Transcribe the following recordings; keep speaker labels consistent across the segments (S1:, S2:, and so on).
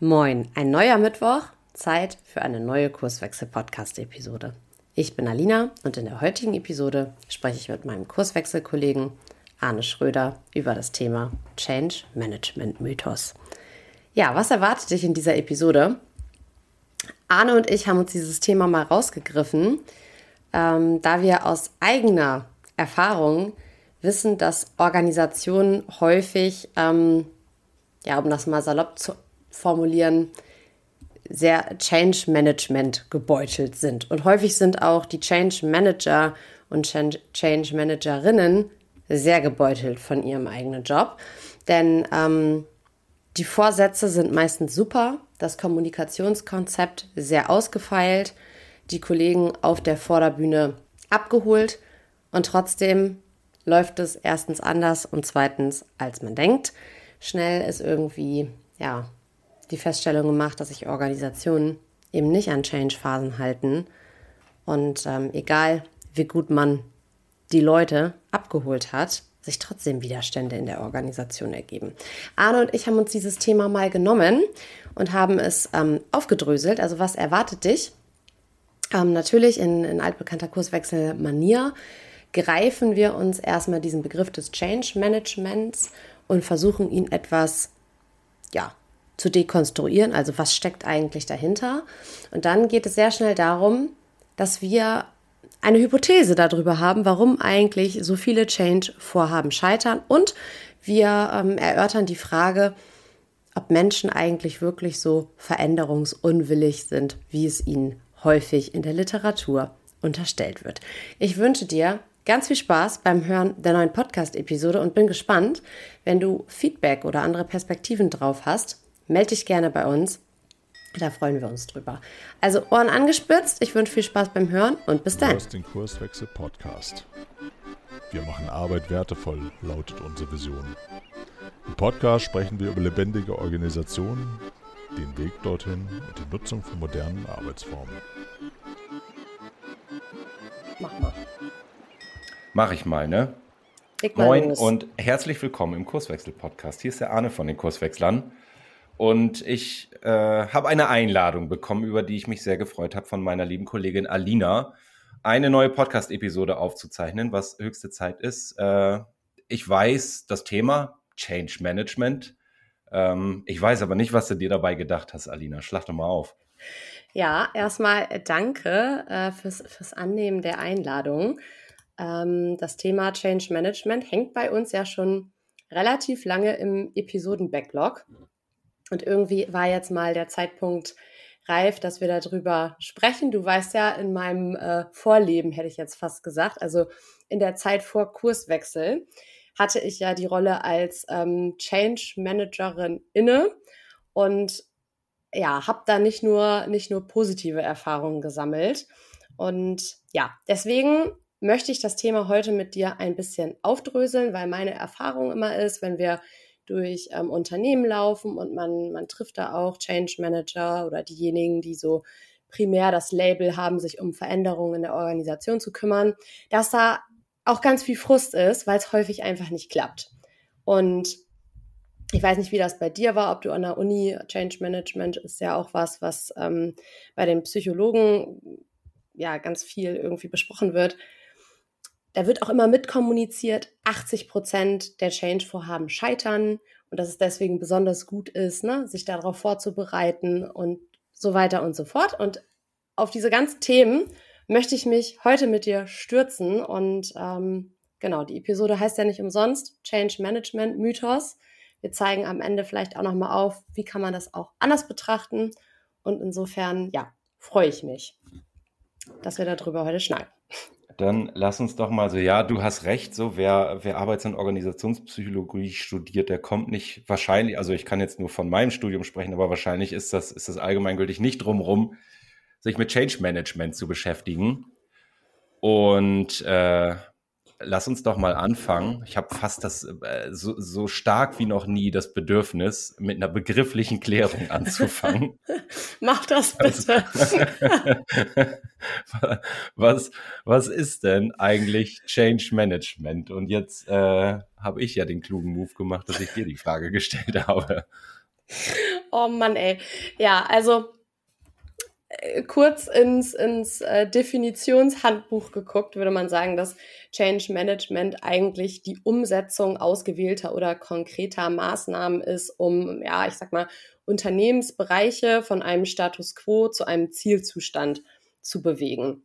S1: Moin, ein neuer Mittwoch, Zeit für eine neue Kurswechsel-Podcast-Episode. Ich bin Alina und in der heutigen Episode spreche ich mit meinem Kurswechselkollegen Arne Schröder über das Thema Change Management Mythos. Ja, was erwartet dich in dieser Episode? Arne und ich haben uns dieses Thema mal rausgegriffen, ähm, da wir aus eigener Erfahrung wissen, dass Organisationen häufig, ähm, ja, um das mal salopp zu formulieren, sehr Change Management gebeutelt sind. Und häufig sind auch die Change Manager und Change Managerinnen sehr gebeutelt von ihrem eigenen Job. Denn ähm, die Vorsätze sind meistens super, das Kommunikationskonzept sehr ausgefeilt, die Kollegen auf der Vorderbühne abgeholt und trotzdem läuft es erstens anders und zweitens, als man denkt. Schnell ist irgendwie, ja, die Feststellung gemacht, dass sich Organisationen eben nicht an Change-Phasen halten. Und ähm, egal, wie gut man die Leute abgeholt hat, sich trotzdem Widerstände in der Organisation ergeben. Arne und ich haben uns dieses Thema mal genommen und haben es ähm, aufgedröselt. Also was erwartet dich? Ähm, natürlich in, in altbekannter Kurswechsel-Manier greifen wir uns erstmal diesen Begriff des Change Managements und versuchen ihn etwas, ja, zu dekonstruieren. Also was steckt eigentlich dahinter? Und dann geht es sehr schnell darum, dass wir eine Hypothese darüber haben, warum eigentlich so viele Change-Vorhaben scheitern. Und wir ähm, erörtern die Frage, ob Menschen eigentlich wirklich so veränderungsunwillig sind, wie es ihnen häufig in der Literatur unterstellt wird. Ich wünsche dir ganz viel Spaß beim Hören der neuen Podcast-Episode und bin gespannt, wenn du Feedback oder andere Perspektiven drauf hast, melde dich gerne bei uns. Da freuen wir uns drüber. Also Ohren angespitzt. Ich wünsche viel Spaß beim Hören und bis dann. Du
S2: den Kurswechsel Podcast. Wir machen Arbeit wertevoll, lautet unsere Vision. Im Podcast sprechen wir über lebendige Organisationen, den Weg dorthin und die Nutzung von modernen Arbeitsformen.
S3: Mach mal. Mach ich mal, ne? Moin los. und herzlich willkommen im Kurswechsel-Podcast. Hier ist der Arne von den Kurswechslern. Und ich äh, habe eine Einladung bekommen, über die ich mich sehr gefreut habe, von meiner lieben Kollegin Alina, eine neue Podcast-Episode aufzuzeichnen, was höchste Zeit ist. Äh, ich weiß das Thema Change Management. Ähm, ich weiß aber nicht, was du dir dabei gedacht hast, Alina. Schlag doch mal auf.
S1: Ja, erstmal danke äh, fürs, fürs Annehmen der Einladung. Ähm, das Thema Change Management hängt bei uns ja schon relativ lange im Episoden-Backlog. Und irgendwie war jetzt mal der Zeitpunkt reif, dass wir darüber sprechen. Du weißt ja, in meinem äh, Vorleben hätte ich jetzt fast gesagt, also in der Zeit vor Kurswechsel, hatte ich ja die Rolle als ähm, Change Managerin inne und ja, habe da nicht nur nicht nur positive Erfahrungen gesammelt und ja, deswegen möchte ich das Thema heute mit dir ein bisschen aufdröseln, weil meine Erfahrung immer ist, wenn wir durch ähm, Unternehmen laufen und man, man trifft da auch Change Manager oder diejenigen, die so primär das Label haben, sich um Veränderungen in der Organisation zu kümmern, dass da auch ganz viel Frust ist, weil es häufig einfach nicht klappt. Und ich weiß nicht, wie das bei dir war, ob du an der Uni, Change Management ist ja auch was, was ähm, bei den Psychologen ja ganz viel irgendwie besprochen wird da wird auch immer mitkommuniziert, 80 Prozent der Change-Vorhaben scheitern und dass es deswegen besonders gut ist, ne, sich darauf vorzubereiten und so weiter und so fort. Und auf diese ganzen Themen möchte ich mich heute mit dir stürzen. Und ähm, genau, die Episode heißt ja nicht umsonst Change Management Mythos. Wir zeigen am Ende vielleicht auch nochmal auf, wie kann man das auch anders betrachten. Und insofern, ja, freue ich mich, dass wir darüber heute schneiden.
S3: Dann lass uns doch mal so, ja, du hast recht, so wer, wer Arbeits- und Organisationspsychologie studiert, der kommt nicht wahrscheinlich, also ich kann jetzt nur von meinem Studium sprechen, aber wahrscheinlich ist das, ist das allgemeingültig nicht drumrum, sich mit Change Management zu beschäftigen. Und äh, lass uns doch mal anfangen. Ich habe fast das äh, so, so stark wie noch nie das Bedürfnis, mit einer begrifflichen Klärung anzufangen.
S1: Mach das bitte.
S3: was, was ist denn eigentlich Change Management? Und jetzt äh, habe ich ja den klugen Move gemacht, dass ich dir die Frage gestellt habe.
S1: oh Mann, ey. Ja, also kurz ins, ins äh, Definitionshandbuch geguckt, würde man sagen, dass Change Management eigentlich die Umsetzung ausgewählter oder konkreter Maßnahmen ist, um, ja, ich sag mal, Unternehmensbereiche von einem Status quo zu einem Zielzustand zu bewegen.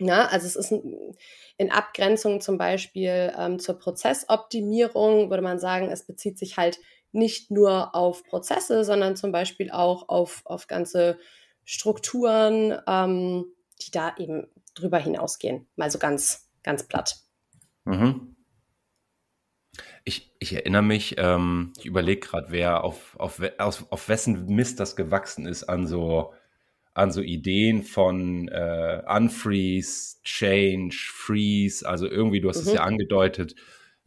S1: Ja, also es ist in Abgrenzung zum Beispiel ähm, zur Prozessoptimierung, würde man sagen, es bezieht sich halt nicht nur auf Prozesse, sondern zum Beispiel auch auf, auf ganze Strukturen, ähm, die da eben drüber hinausgehen. Mal so ganz, ganz platt. Mhm.
S3: Ich, ich erinnere mich, ähm, ich überlege gerade, wer auf, auf, auf, auf wessen Mist das gewachsen ist an so, an so Ideen von äh, Unfreeze, Change, Freeze. Also irgendwie, du hast mhm. es ja angedeutet,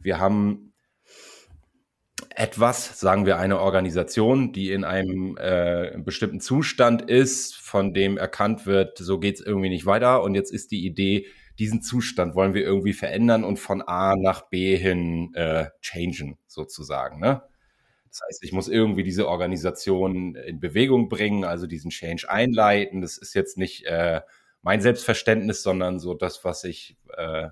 S3: wir haben etwas, sagen wir eine Organisation, die in einem äh, bestimmten Zustand ist, von dem erkannt wird, so geht es irgendwie nicht weiter. Und jetzt ist die Idee, diesen Zustand wollen wir irgendwie verändern und von A nach B hin äh, changen, sozusagen. Ne? Das heißt, ich muss irgendwie diese Organisation in Bewegung bringen, also diesen Change einleiten. Das ist jetzt nicht äh, mein Selbstverständnis, sondern so das, was ich äh,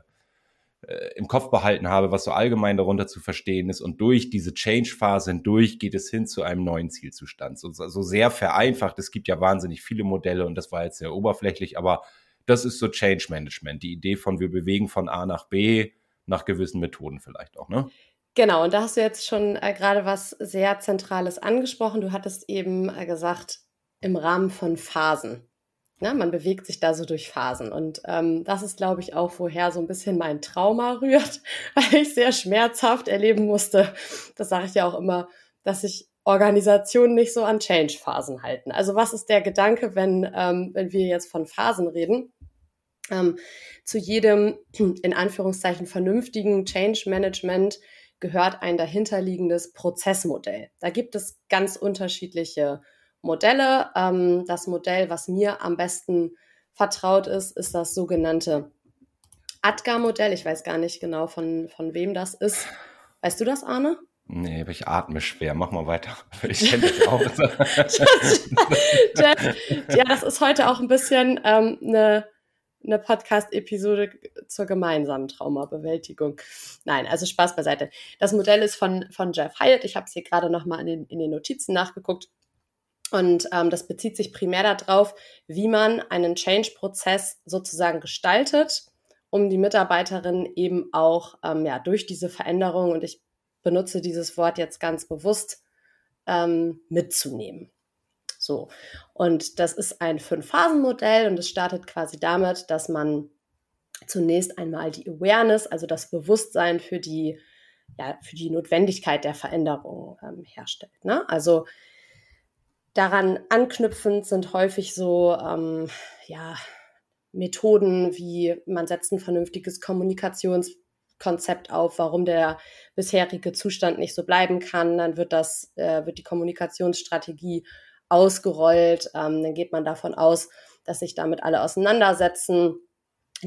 S3: äh, im Kopf behalten habe, was so allgemein darunter zu verstehen ist. Und durch diese Change-Phase hindurch geht es hin zu einem neuen Zielzustand. So, so sehr vereinfacht. Es gibt ja wahnsinnig viele Modelle und das war jetzt sehr oberflächlich, aber das ist so Change Management. Die Idee von wir bewegen von A nach B nach gewissen Methoden vielleicht auch, ne?
S1: Genau, und da hast du jetzt schon äh, gerade was sehr Zentrales angesprochen. Du hattest eben äh, gesagt, im Rahmen von Phasen. Ja, man bewegt sich da so durch Phasen. Und ähm, das ist, glaube ich, auch woher so ein bisschen mein Trauma rührt, weil ich sehr schmerzhaft erleben musste. Das sage ich ja auch immer, dass sich Organisationen nicht so an Change-Phasen halten. Also was ist der Gedanke, wenn, ähm, wenn wir jetzt von Phasen reden? Ähm, zu jedem, in Anführungszeichen, vernünftigen Change-Management gehört ein dahinterliegendes Prozessmodell. Da gibt es ganz unterschiedliche Modelle. Ähm, das Modell, was mir am besten vertraut ist, ist das sogenannte ADGAR-Modell. Ich weiß gar nicht genau, von, von wem das ist. Weißt du das, Arne?
S3: Nee, aber ich atme schwer. Mach mal weiter. Ich kenne das auch.
S1: ja, das ist heute auch ein bisschen ähm, eine, eine Podcast-Episode zur gemeinsamen Traumabewältigung. Nein, also Spaß beiseite. Das Modell ist von, von Jeff Hyatt. Ich habe es hier gerade nochmal in den, in den Notizen nachgeguckt. Und ähm, das bezieht sich primär darauf, wie man einen Change-Prozess sozusagen gestaltet, um die Mitarbeiterin eben auch ähm, ja, durch diese Veränderung, und ich benutze dieses Wort jetzt ganz bewusst, ähm, mitzunehmen. So. Und das ist ein Fünf-Phasen-Modell und es startet quasi damit, dass man zunächst einmal die Awareness, also das Bewusstsein für die, ja, für die Notwendigkeit der Veränderung ähm, herstellt. Ne? Also daran anknüpfend sind häufig so, ähm, ja, Methoden wie man setzt ein vernünftiges Kommunikationskonzept auf, warum der bisherige Zustand nicht so bleiben kann. Dann wird das, äh, wird die Kommunikationsstrategie ausgerollt. Ähm, dann geht man davon aus, dass sich damit alle auseinandersetzen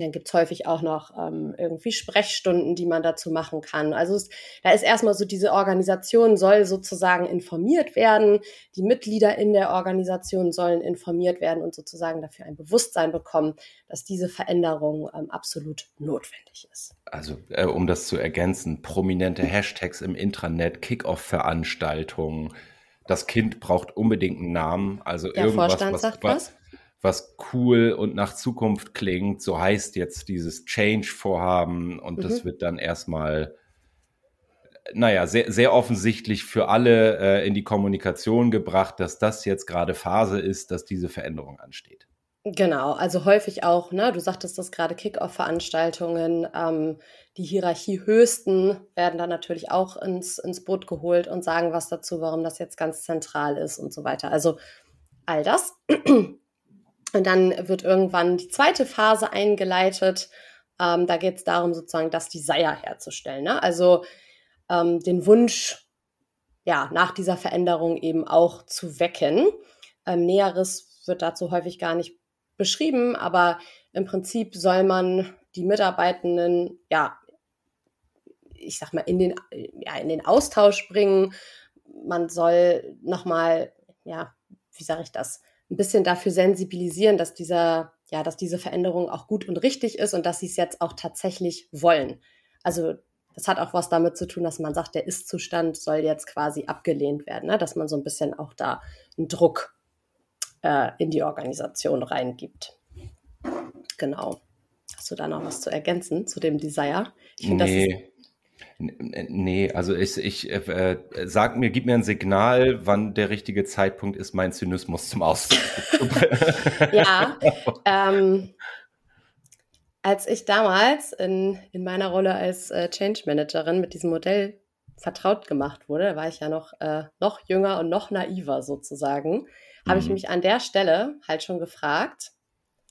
S1: dann gibt's häufig auch noch ähm, irgendwie Sprechstunden, die man dazu machen kann. Also es, da ist erstmal so, diese Organisation soll sozusagen informiert werden. Die Mitglieder in der Organisation sollen informiert werden und sozusagen dafür ein Bewusstsein bekommen, dass diese Veränderung ähm, absolut notwendig ist.
S3: Also äh, um das zu ergänzen, prominente Hashtags im Intranet, Kick-Off-Veranstaltungen. Das Kind braucht unbedingt einen Namen. Also
S1: der
S3: irgendwas,
S1: Vorstand
S3: was,
S1: sagt
S3: was,
S1: was?
S3: Was cool und nach Zukunft klingt. So heißt jetzt dieses Change-Vorhaben und mhm. das wird dann erstmal, naja, sehr, sehr offensichtlich für alle äh, in die Kommunikation gebracht, dass das jetzt gerade Phase ist, dass diese Veränderung ansteht.
S1: Genau, also häufig auch, ne, du sagtest das gerade, Kick-Off-Veranstaltungen, ähm, die Hierarchiehöchsten werden dann natürlich auch ins, ins Boot geholt und sagen was dazu, warum das jetzt ganz zentral ist und so weiter. Also all das. Und dann wird irgendwann die zweite Phase eingeleitet. Ähm, da geht es darum, sozusagen das Desire herzustellen. Ne? Also ähm, den Wunsch, ja, nach dieser Veränderung eben auch zu wecken. Ähm, Näheres wird dazu häufig gar nicht beschrieben, aber im Prinzip soll man die Mitarbeitenden, ja, ich sag mal, in den, ja, in den Austausch bringen, man soll nochmal, ja, wie sage ich das, ein bisschen dafür sensibilisieren, dass dieser, ja, dass diese Veränderung auch gut und richtig ist und dass sie es jetzt auch tatsächlich wollen. Also das hat auch was damit zu tun, dass man sagt, der Ist-Zustand soll jetzt quasi abgelehnt werden, ne? dass man so ein bisschen auch da einen Druck äh, in die Organisation reingibt. Genau. Hast du da noch was zu ergänzen zu dem Desire?
S3: Ich find, nee. Nee, also ich, ich äh, äh, sag mir, gib mir ein Signal, wann der richtige Zeitpunkt ist, meinen Zynismus zum Ausdruck
S1: Ja, ähm, als ich damals in, in meiner Rolle als äh, Change Managerin mit diesem Modell vertraut gemacht wurde, war ich ja noch, äh, noch jünger und noch naiver sozusagen, mhm. habe ich mhm. mich an der Stelle halt schon gefragt,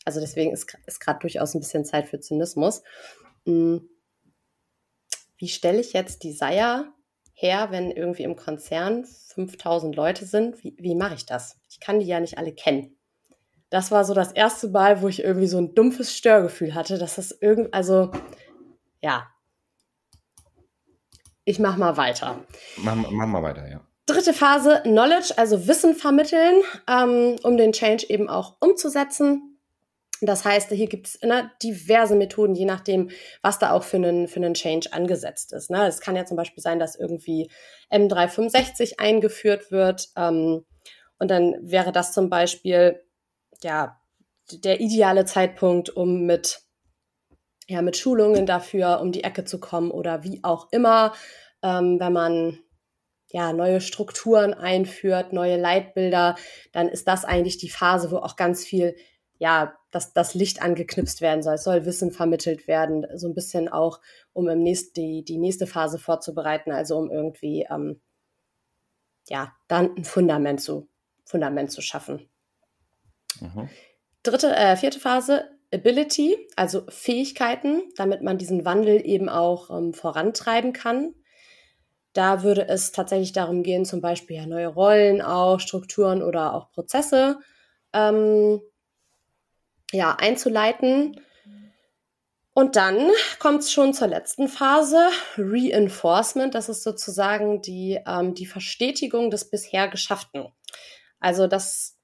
S1: also deswegen ist, ist gerade durchaus ein bisschen Zeit für Zynismus, mh, hm, wie stelle ich jetzt die Seier her, wenn irgendwie im Konzern 5000 Leute sind? Wie, wie mache ich das? Ich kann die ja nicht alle kennen das war so das erste Mal, wo ich irgendwie so ein dumpfes Störgefühl hatte, dass das irgendwie, also, ja. Ich mach mal weiter.
S3: Mach, mach mal weiter, ja.
S1: Dritte Phase, Knowledge, also Wissen vermitteln, ähm, um den Change eben auch umzusetzen. Das heißt, hier gibt es ne, diverse Methoden, je nachdem, was da auch für einen, für einen Change angesetzt ist. Ne? Es kann ja zum Beispiel sein, dass irgendwie M365 eingeführt wird. Ähm, und dann wäre das zum Beispiel ja, der ideale Zeitpunkt, um mit, ja, mit Schulungen dafür um die Ecke zu kommen oder wie auch immer, ähm, wenn man ja, neue Strukturen einführt, neue Leitbilder, dann ist das eigentlich die Phase, wo auch ganz viel, ja, dass das Licht angeknipst werden soll. Es soll Wissen vermittelt werden, so ein bisschen auch, um im nächsten, die, die nächste Phase vorzubereiten, also um irgendwie, ähm, ja, dann ein Fundament zu, Fundament zu schaffen. Mhm. Dritte, äh, vierte Phase, Ability, also Fähigkeiten, damit man diesen Wandel eben auch ähm, vorantreiben kann. Da würde es tatsächlich darum gehen, zum Beispiel ja, neue Rollen, auch Strukturen oder auch Prozesse ähm, ja, einzuleiten. Und dann kommt es schon zur letzten Phase, Reinforcement. Das ist sozusagen die, ähm, die Verstetigung des bisher Geschafften. Also das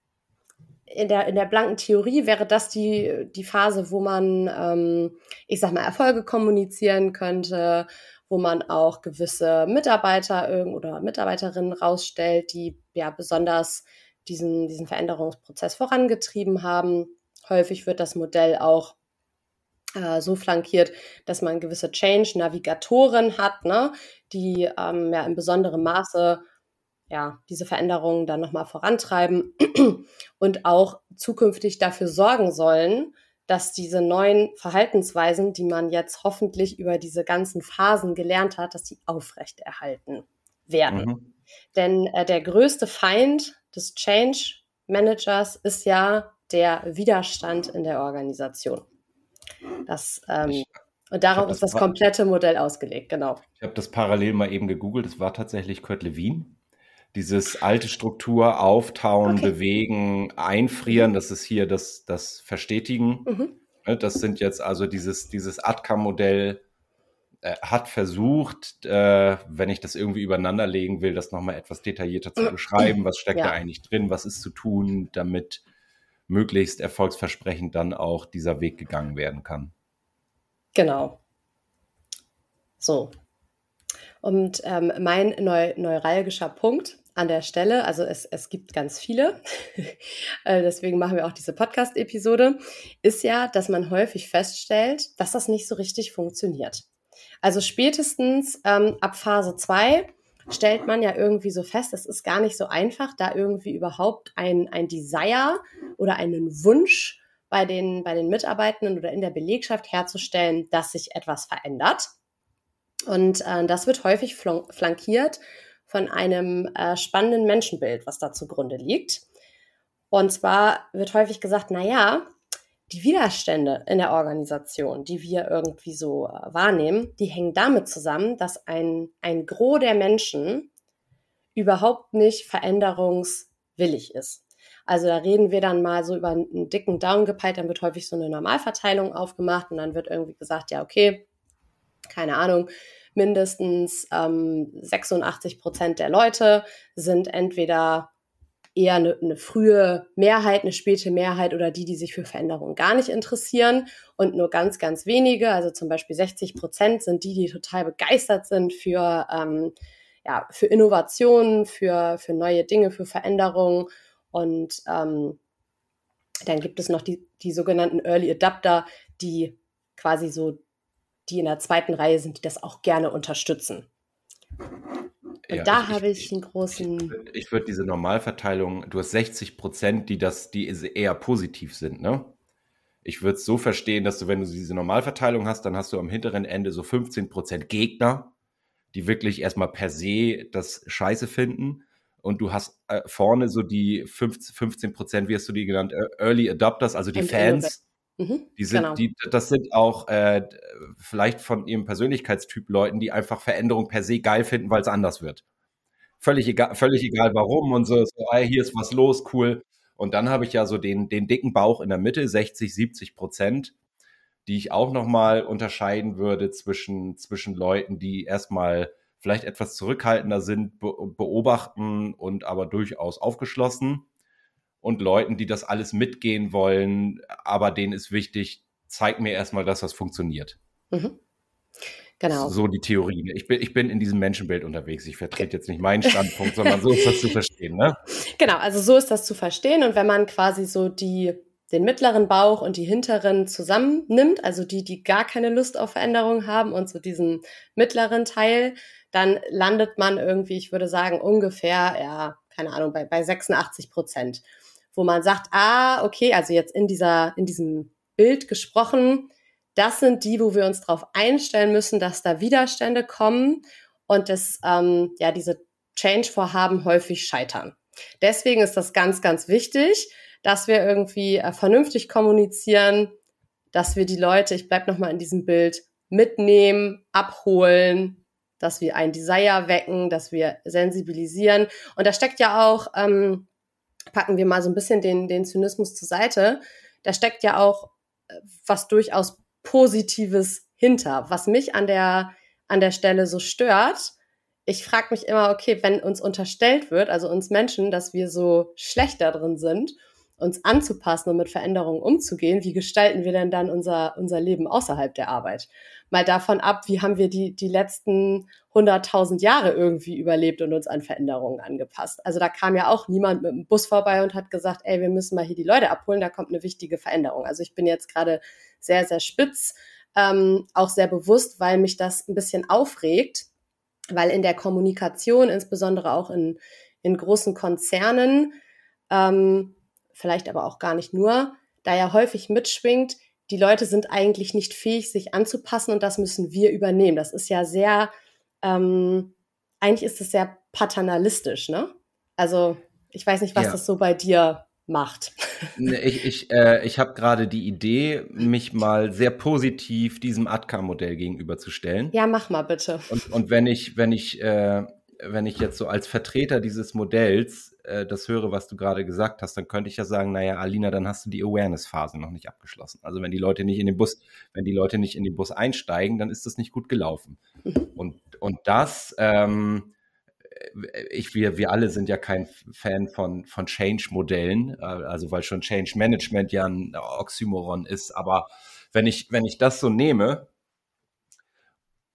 S1: in der, in der blanken Theorie wäre das die, die Phase, wo man, ähm, ich sag mal, Erfolge kommunizieren könnte, wo man auch gewisse Mitarbeiter oder Mitarbeiterinnen rausstellt, die ja besonders diesen, diesen Veränderungsprozess vorangetrieben haben. Häufig wird das Modell auch äh, so flankiert, dass man gewisse Change-Navigatoren hat, ne, die ähm, ja in besonderem Maße ja, diese Veränderungen dann nochmal vorantreiben und auch zukünftig dafür sorgen sollen, dass diese neuen Verhaltensweisen, die man jetzt hoffentlich über diese ganzen Phasen gelernt hat, dass die aufrechterhalten werden. Mhm. Denn äh, der größte Feind des Change Managers ist ja der Widerstand in der Organisation. Das, ähm, und darauf ist das, das komplette Modell ausgelegt, genau.
S3: Ich habe das parallel mal eben gegoogelt. Es war tatsächlich Kurt Lewin, dieses alte Struktur auftauen, okay. bewegen, einfrieren, das ist hier das, das Verstetigen. Mhm. Ne, das sind jetzt also dieses, dieses ATCA-Modell äh, hat versucht, äh, wenn ich das irgendwie übereinander legen will, das nochmal etwas detaillierter zu beschreiben. Was steckt ja. da eigentlich drin? Was ist zu tun, damit möglichst erfolgsversprechend dann auch dieser Weg gegangen werden kann?
S1: Genau. So, und ähm, mein neu neuralgischer Punkt an der Stelle, also es, es gibt ganz viele, äh, deswegen machen wir auch diese Podcast-Episode, ist ja, dass man häufig feststellt, dass das nicht so richtig funktioniert. Also spätestens ähm, ab Phase 2 stellt man ja irgendwie so fest, es ist gar nicht so einfach, da irgendwie überhaupt ein, ein Desire oder einen Wunsch bei den, bei den Mitarbeitenden oder in der Belegschaft herzustellen, dass sich etwas verändert. Und äh, das wird häufig flankiert von einem äh, spannenden Menschenbild, was da zugrunde liegt. Und zwar wird häufig gesagt, na ja, die Widerstände in der Organisation, die wir irgendwie so äh, wahrnehmen, die hängen damit zusammen, dass ein, ein Gros der Menschen überhaupt nicht veränderungswillig ist. Also da reden wir dann mal so über einen dicken Daumen gepeilt, dann wird häufig so eine Normalverteilung aufgemacht und dann wird irgendwie gesagt, ja, okay, keine Ahnung, mindestens ähm, 86 Prozent der Leute sind entweder eher eine, eine frühe Mehrheit, eine späte Mehrheit oder die, die sich für Veränderungen gar nicht interessieren. Und nur ganz, ganz wenige, also zum Beispiel 60 Prozent, sind die, die total begeistert sind für, ähm, ja, für Innovationen, für, für neue Dinge, für Veränderungen. Und ähm, dann gibt es noch die, die sogenannten Early Adapter, die quasi so, die in der zweiten Reihe sind, die das auch gerne unterstützen. Und ja, da habe ich, ich einen großen.
S3: Ich, ich würde diese Normalverteilung, du hast 60 Prozent, die das, die eher positiv sind, ne? Ich würde es so verstehen, dass du, wenn du diese Normalverteilung hast, dann hast du am hinteren Ende so 15 Prozent Gegner, die wirklich erstmal per se das Scheiße finden. Und du hast äh, vorne so die 15 Prozent, wie hast du die genannt, Early Adopters, also die Fans. Mhm, die sind, genau. die, das sind auch äh, vielleicht von ihrem Persönlichkeitstyp Leuten, die einfach Veränderung per se geil finden, weil es anders wird. Völlig egal, völlig egal warum und so, so hey, hier ist was los, cool. Und dann habe ich ja so den, den dicken Bauch in der Mitte, 60, 70 Prozent, die ich auch nochmal unterscheiden würde zwischen, zwischen Leuten, die erstmal vielleicht etwas zurückhaltender sind, beobachten und aber durchaus aufgeschlossen und Leuten, die das alles mitgehen wollen, aber denen ist wichtig, zeig mir erstmal, dass das funktioniert. Mhm. Genau. So die Theorie. Ich bin, ich bin in diesem Menschenbild unterwegs. Ich vertrete jetzt nicht meinen Standpunkt, sondern so ist das zu verstehen, ne?
S1: Genau, also so ist das zu verstehen. Und wenn man quasi so die, den mittleren Bauch und die hinteren zusammennimmt, also die, die gar keine Lust auf Veränderung haben und so diesen mittleren Teil, dann landet man irgendwie, ich würde sagen, ungefähr, ja, keine Ahnung, bei, bei 86 Prozent wo man sagt, ah, okay, also jetzt in dieser, in diesem Bild gesprochen, das sind die, wo wir uns darauf einstellen müssen, dass da Widerstände kommen und dass ähm, ja diese Change-Vorhaben häufig scheitern. Deswegen ist das ganz, ganz wichtig, dass wir irgendwie äh, vernünftig kommunizieren, dass wir die Leute, ich bleib noch mal in diesem Bild, mitnehmen, abholen, dass wir ein Desire wecken, dass wir sensibilisieren. Und da steckt ja auch ähm, packen wir mal so ein bisschen den, den Zynismus zur Seite, da steckt ja auch äh, was durchaus Positives hinter, was mich an der, an der Stelle so stört. Ich frage mich immer, okay, wenn uns unterstellt wird, also uns Menschen, dass wir so schlecht da drin sind, uns anzupassen und mit Veränderungen umzugehen, wie gestalten wir denn dann unser, unser Leben außerhalb der Arbeit? Mal davon ab, wie haben wir die, die letzten 100.000 Jahre irgendwie überlebt und uns an Veränderungen angepasst. Also da kam ja auch niemand mit dem Bus vorbei und hat gesagt, ey, wir müssen mal hier die Leute abholen, da kommt eine wichtige Veränderung. Also ich bin jetzt gerade sehr, sehr spitz, ähm, auch sehr bewusst, weil mich das ein bisschen aufregt, weil in der Kommunikation, insbesondere auch in, in großen Konzernen, ähm, vielleicht aber auch gar nicht nur, da ja häufig mitschwingt, die Leute sind eigentlich nicht fähig, sich anzupassen und das müssen wir übernehmen. Das ist ja sehr, ähm, eigentlich ist es sehr paternalistisch, ne? Also ich weiß nicht, was ja. das so bei dir macht.
S3: Ich, ich, äh, ich habe gerade die Idee, mich mal sehr positiv diesem ATKA-Modell gegenüberzustellen.
S1: Ja, mach mal bitte.
S3: Und, und wenn ich, wenn ich, äh, wenn ich jetzt so als Vertreter dieses Modells äh, das höre, was du gerade gesagt hast, dann könnte ich ja sagen, naja, Alina, dann hast du die Awareness-Phase noch nicht abgeschlossen. Also wenn die Leute nicht in den Bus, wenn die Leute nicht in den Bus einsteigen, dann ist das nicht gut gelaufen. Und, und das, ähm, ich, wir, wir alle sind ja kein Fan von, von Change-Modellen, äh, also weil schon Change Management ja ein Oxymoron ist, aber wenn ich, wenn ich das so nehme,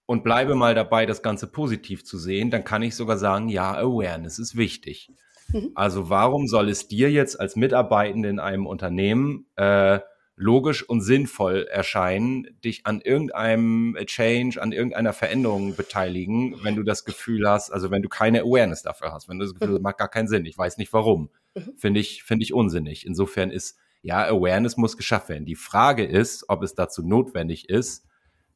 S3: und bleibe mal dabei, das Ganze positiv zu sehen, dann kann ich sogar sagen, ja, Awareness ist wichtig. Mhm. Also warum soll es dir jetzt als Mitarbeitende in einem Unternehmen äh, logisch und sinnvoll erscheinen, dich an irgendeinem Change, an irgendeiner Veränderung beteiligen, wenn du das Gefühl hast, also wenn du keine Awareness dafür hast, wenn du das Gefühl hast, das macht gar keinen Sinn, ich weiß nicht warum, mhm. finde ich, finde ich unsinnig. Insofern ist, ja, Awareness muss geschafft werden. Die Frage ist, ob es dazu notwendig ist,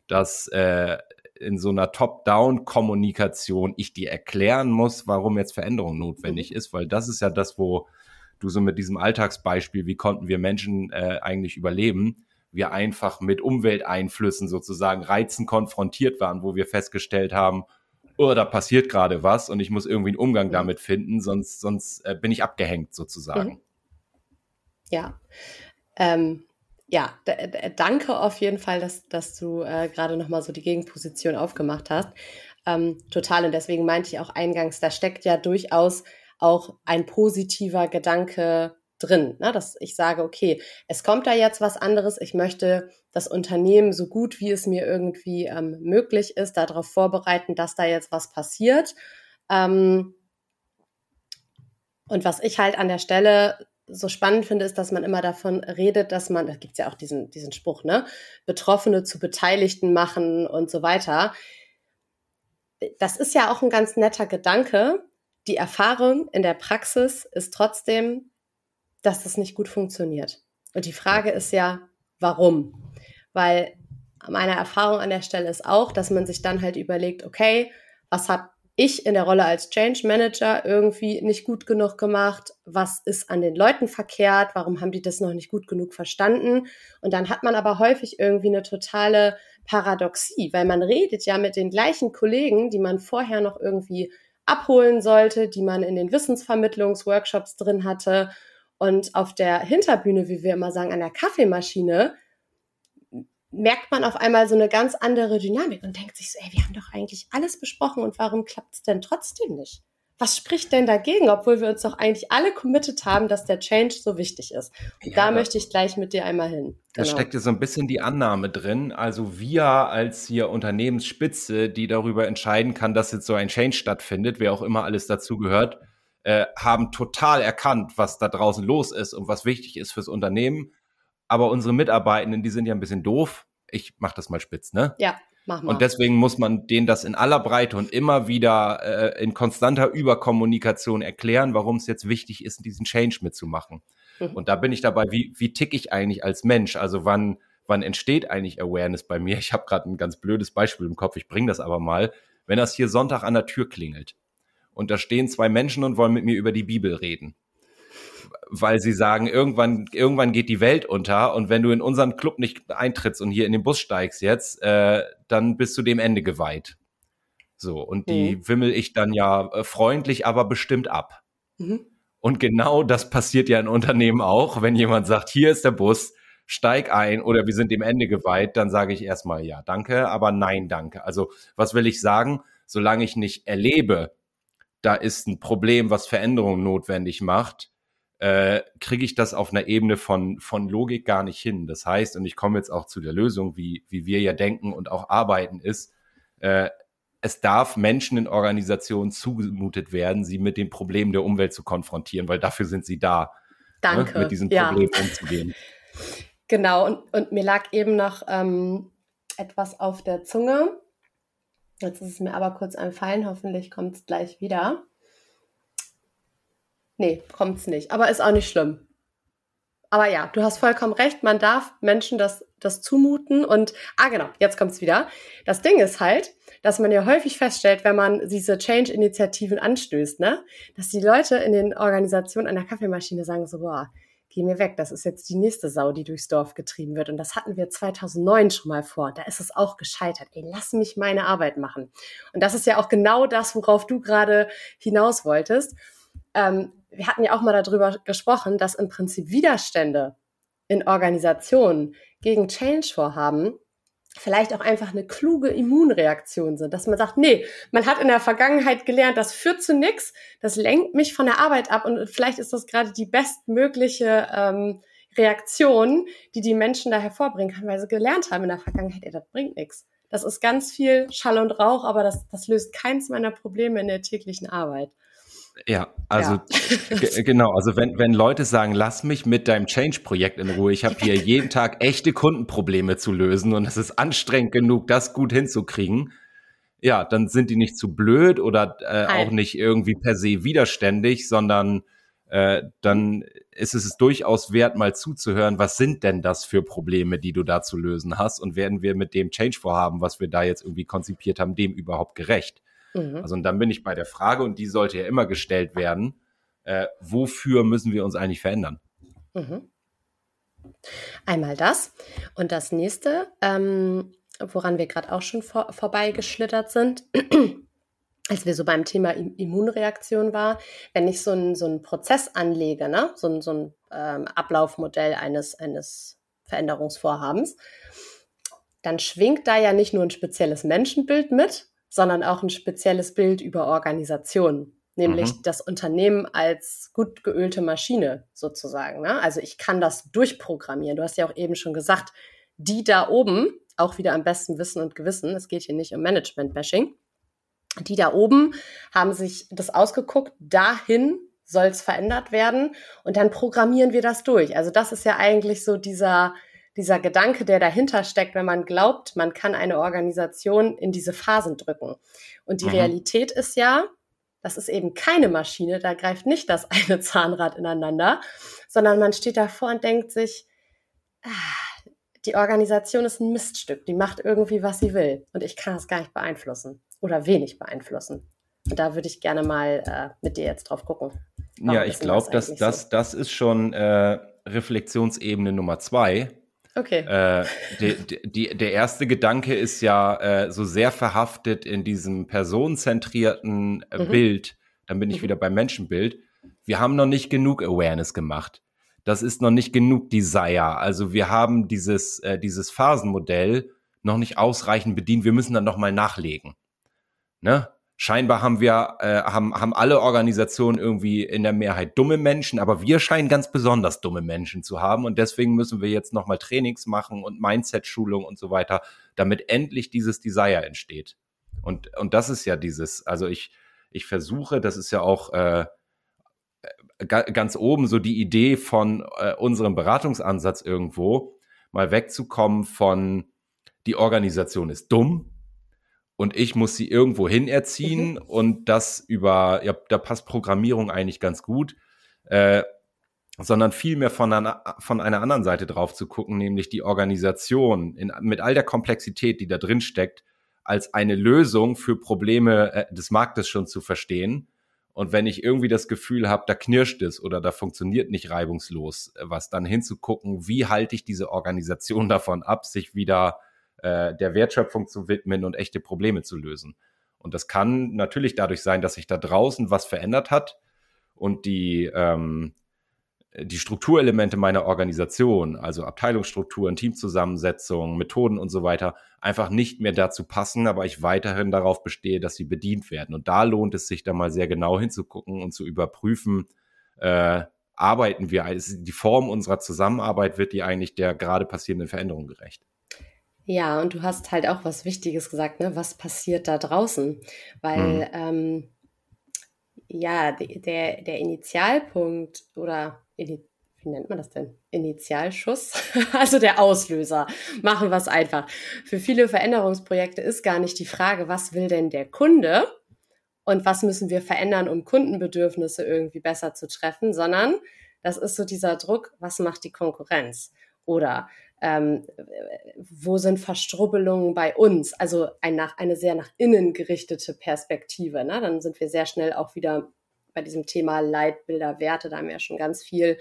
S3: dass äh, in so einer Top-Down-Kommunikation ich dir erklären muss, warum jetzt Veränderung notwendig mhm. ist, weil das ist ja das, wo du so mit diesem Alltagsbeispiel, wie konnten wir Menschen äh, eigentlich überleben, wir einfach mit Umwelteinflüssen sozusagen Reizen konfrontiert waren, wo wir festgestellt haben, oh, da passiert gerade was und ich muss irgendwie einen Umgang mhm. damit finden, sonst, sonst äh, bin ich abgehängt sozusagen. Mhm.
S1: Ja. Ähm, ja, danke auf jeden Fall, dass, dass du äh, gerade nochmal so die Gegenposition aufgemacht hast. Ähm, total. Und deswegen meinte ich auch eingangs, da steckt ja durchaus auch ein positiver Gedanke drin, ne? dass ich sage, okay, es kommt da jetzt was anderes, ich möchte das Unternehmen so gut wie es mir irgendwie ähm, möglich ist, darauf vorbereiten, dass da jetzt was passiert. Ähm, und was ich halt an der Stelle so spannend finde, ist, dass man immer davon redet, dass man, da gibt es ja auch diesen, diesen Spruch, ne, Betroffene zu Beteiligten machen und so weiter. Das ist ja auch ein ganz netter Gedanke. Die Erfahrung in der Praxis ist trotzdem, dass das nicht gut funktioniert. Und die Frage ist ja, warum? Weil meine Erfahrung an der Stelle ist auch, dass man sich dann halt überlegt, okay, was hat ich in der Rolle als Change Manager irgendwie nicht gut genug gemacht? Was ist an den Leuten verkehrt? Warum haben die das noch nicht gut genug verstanden? Und dann hat man aber häufig irgendwie eine totale Paradoxie, weil man redet ja mit den gleichen Kollegen, die man vorher noch irgendwie abholen sollte, die man in den Wissensvermittlungsworkshops drin hatte. Und auf der Hinterbühne, wie wir immer sagen, an der Kaffeemaschine, merkt man auf einmal so eine ganz andere Dynamik und denkt sich so, ey, wir haben doch eigentlich alles besprochen und warum klappt es denn trotzdem nicht? Was spricht denn dagegen, obwohl wir uns doch eigentlich alle committed haben, dass der Change so wichtig ist? Und ja, da möchte ich gleich mit dir einmal hin.
S3: Da genau. steckt ja so ein bisschen die Annahme drin. Also wir als hier Unternehmensspitze, die darüber entscheiden kann, dass jetzt so ein Change stattfindet, wer auch immer alles dazu gehört, äh, haben total erkannt, was da draußen los ist und was wichtig ist fürs Unternehmen aber unsere Mitarbeitenden, die sind ja ein bisschen doof. Ich mach das mal spitz, ne?
S1: Ja, mach mal.
S3: Und deswegen muss man denen das in aller Breite und immer wieder äh, in konstanter Überkommunikation erklären, warum es jetzt wichtig ist, diesen Change mitzumachen. Mhm. Und da bin ich dabei, wie, wie tick ich eigentlich als Mensch? Also wann, wann entsteht eigentlich Awareness bei mir? Ich habe gerade ein ganz blödes Beispiel im Kopf, ich bringe das aber mal. Wenn das hier Sonntag an der Tür klingelt und da stehen zwei Menschen und wollen mit mir über die Bibel reden weil sie sagen, irgendwann, irgendwann geht die Welt unter und wenn du in unseren Club nicht eintrittst und hier in den Bus steigst jetzt, äh, dann bist du dem Ende geweiht. So, und die mhm. wimmel ich dann ja äh, freundlich, aber bestimmt ab. Mhm. Und genau das passiert ja in Unternehmen auch, wenn jemand sagt, hier ist der Bus, steig ein oder wir sind dem Ende geweiht, dann sage ich erstmal ja, danke, aber nein, danke. Also, was will ich sagen? Solange ich nicht erlebe, da ist ein Problem, was Veränderungen notwendig macht, äh, kriege ich das auf einer Ebene von, von Logik gar nicht hin. Das heißt, und ich komme jetzt auch zu der Lösung, wie, wie wir ja denken und auch arbeiten, ist, äh, es darf Menschen in Organisationen zugemutet werden, sie mit den Problemen der Umwelt zu konfrontieren, weil dafür sind sie da,
S1: Danke.
S3: Ne, mit diesen Problemen ja. umzugehen.
S1: Genau, und, und mir lag eben noch ähm, etwas auf der Zunge. Jetzt ist es mir aber kurz entfallen, hoffentlich kommt es gleich wieder. Nee, kommt's nicht. Aber ist auch nicht schlimm. Aber ja, du hast vollkommen recht. Man darf Menschen das, das zumuten. Und, ah, genau, jetzt kommt's wieder. Das Ding ist halt, dass man ja häufig feststellt, wenn man diese Change-Initiativen anstößt, ne, dass die Leute in den Organisationen an der Kaffeemaschine sagen so, boah, geh mir weg, das ist jetzt die nächste Sau, die durchs Dorf getrieben wird. Und das hatten wir 2009 schon mal vor. Da ist es auch gescheitert. Ey, lass mich meine Arbeit machen. Und das ist ja auch genau das, worauf du gerade hinaus wolltest. Ähm, wir hatten ja auch mal darüber gesprochen, dass im Prinzip Widerstände in Organisationen gegen Change-Vorhaben vielleicht auch einfach eine kluge Immunreaktion sind, dass man sagt, nee, man hat in der Vergangenheit gelernt, das führt zu nichts, das lenkt mich von der Arbeit ab und vielleicht ist das gerade die bestmögliche ähm, Reaktion, die die Menschen da hervorbringen kann, weil sie gelernt haben in der Vergangenheit, ey, das bringt nichts. Das ist ganz viel Schall und Rauch, aber das, das löst keins meiner Probleme in der täglichen Arbeit.
S3: Ja, also ja. genau, also wenn, wenn Leute sagen, lass mich mit deinem Change-Projekt in Ruhe, ich habe hier jeden Tag echte Kundenprobleme zu lösen und es ist anstrengend genug, das gut hinzukriegen, ja, dann sind die nicht zu blöd oder äh, auch nicht irgendwie per se widerständig, sondern äh, dann ist es durchaus wert, mal zuzuhören, was sind denn das für Probleme, die du da zu lösen hast und werden wir mit dem Change-Vorhaben, was wir da jetzt irgendwie konzipiert haben, dem überhaupt gerecht? Mhm. Also und dann bin ich bei der Frage, und die sollte ja immer gestellt werden, äh, wofür müssen wir uns eigentlich verändern? Mhm.
S1: Einmal das. Und das nächste, ähm, woran wir gerade auch schon vor, vorbeigeschlittert sind, als wir so beim Thema Immunreaktion war, wenn ich so einen so Prozess anlege, ne? so, ein, so ein ähm, Ablaufmodell eines, eines Veränderungsvorhabens, dann schwingt da ja nicht nur ein spezielles Menschenbild mit, sondern auch ein spezielles Bild über Organisationen, nämlich mhm. das Unternehmen als gut geölte Maschine sozusagen. Ne? Also ich kann das durchprogrammieren. Du hast ja auch eben schon gesagt, die da oben, auch wieder am besten Wissen und Gewissen, es geht hier nicht um Management-Bashing, die da oben haben sich das ausgeguckt, dahin soll es verändert werden und dann programmieren wir das durch. Also das ist ja eigentlich so dieser, dieser Gedanke, der dahinter steckt, wenn man glaubt, man kann eine Organisation in diese Phasen drücken. Und die mhm. Realität ist ja, das ist eben keine Maschine, da greift nicht das eine Zahnrad ineinander, sondern man steht davor und denkt sich, ah, die Organisation ist ein Miststück, die macht irgendwie, was sie will und ich kann es gar nicht beeinflussen oder wenig beeinflussen. Und da würde ich gerne mal äh, mit dir jetzt drauf gucken.
S3: Ja, ich glaube, das, das, so? das ist schon äh, Reflexionsebene Nummer zwei.
S1: Okay.
S3: Äh, die, die, der erste Gedanke ist ja äh, so sehr verhaftet in diesem personenzentrierten äh, mhm. Bild. Dann bin ich mhm. wieder beim Menschenbild. Wir haben noch nicht genug Awareness gemacht. Das ist noch nicht genug Desire. Also wir haben dieses, äh, dieses Phasenmodell noch nicht ausreichend bedient. Wir müssen dann noch mal nachlegen. Ne? Scheinbar haben wir, äh, haben, haben alle Organisationen irgendwie in der Mehrheit dumme Menschen, aber wir scheinen ganz besonders dumme Menschen zu haben und deswegen müssen wir jetzt nochmal Trainings machen und Mindset-Schulung und so weiter, damit endlich dieses Desire entsteht. Und, und das ist ja dieses, also ich, ich versuche, das ist ja auch äh, ganz oben so die Idee von äh, unserem Beratungsansatz irgendwo, mal wegzukommen von die Organisation ist dumm, und ich muss sie irgendwo hin erziehen mhm. und das über, ja, da passt Programmierung eigentlich ganz gut, äh, sondern vielmehr von einer, von einer anderen Seite drauf zu gucken, nämlich die Organisation in, mit all der Komplexität, die da drin steckt, als eine Lösung für Probleme äh, des Marktes schon zu verstehen. Und wenn ich irgendwie das Gefühl habe, da knirscht es oder da funktioniert nicht reibungslos äh, was, dann hinzugucken, wie halte ich diese Organisation davon ab, sich wieder äh, der Wertschöpfung zu widmen und echte Probleme zu lösen. Und das kann natürlich dadurch sein, dass sich da draußen was verändert hat und die, ähm, die Strukturelemente meiner Organisation, also Abteilungsstrukturen, Teamzusammensetzung, Methoden und so weiter, einfach nicht mehr dazu passen, aber ich weiterhin darauf bestehe, dass sie bedient werden. Und da lohnt es sich da mal sehr genau hinzugucken und zu überprüfen, äh, arbeiten wir, also die Form unserer Zusammenarbeit wird die eigentlich der gerade passierenden Veränderung gerecht.
S1: Ja, und du hast halt auch was Wichtiges gesagt, ne? Was passiert da draußen? Weil, mhm. ähm, ja, der, der Initialpunkt oder wie nennt man das denn? Initialschuss, also der Auslöser. Machen wir es einfach. Für viele Veränderungsprojekte ist gar nicht die Frage, was will denn der Kunde und was müssen wir verändern, um Kundenbedürfnisse irgendwie besser zu treffen, sondern das ist so dieser Druck, was macht die Konkurrenz? Oder ähm, wo sind Verstrubbelungen bei uns? Also ein nach, eine sehr nach innen gerichtete Perspektive. Ne? Dann sind wir sehr schnell auch wieder bei diesem Thema Leitbilder, Werte, da haben wir ja schon ganz viel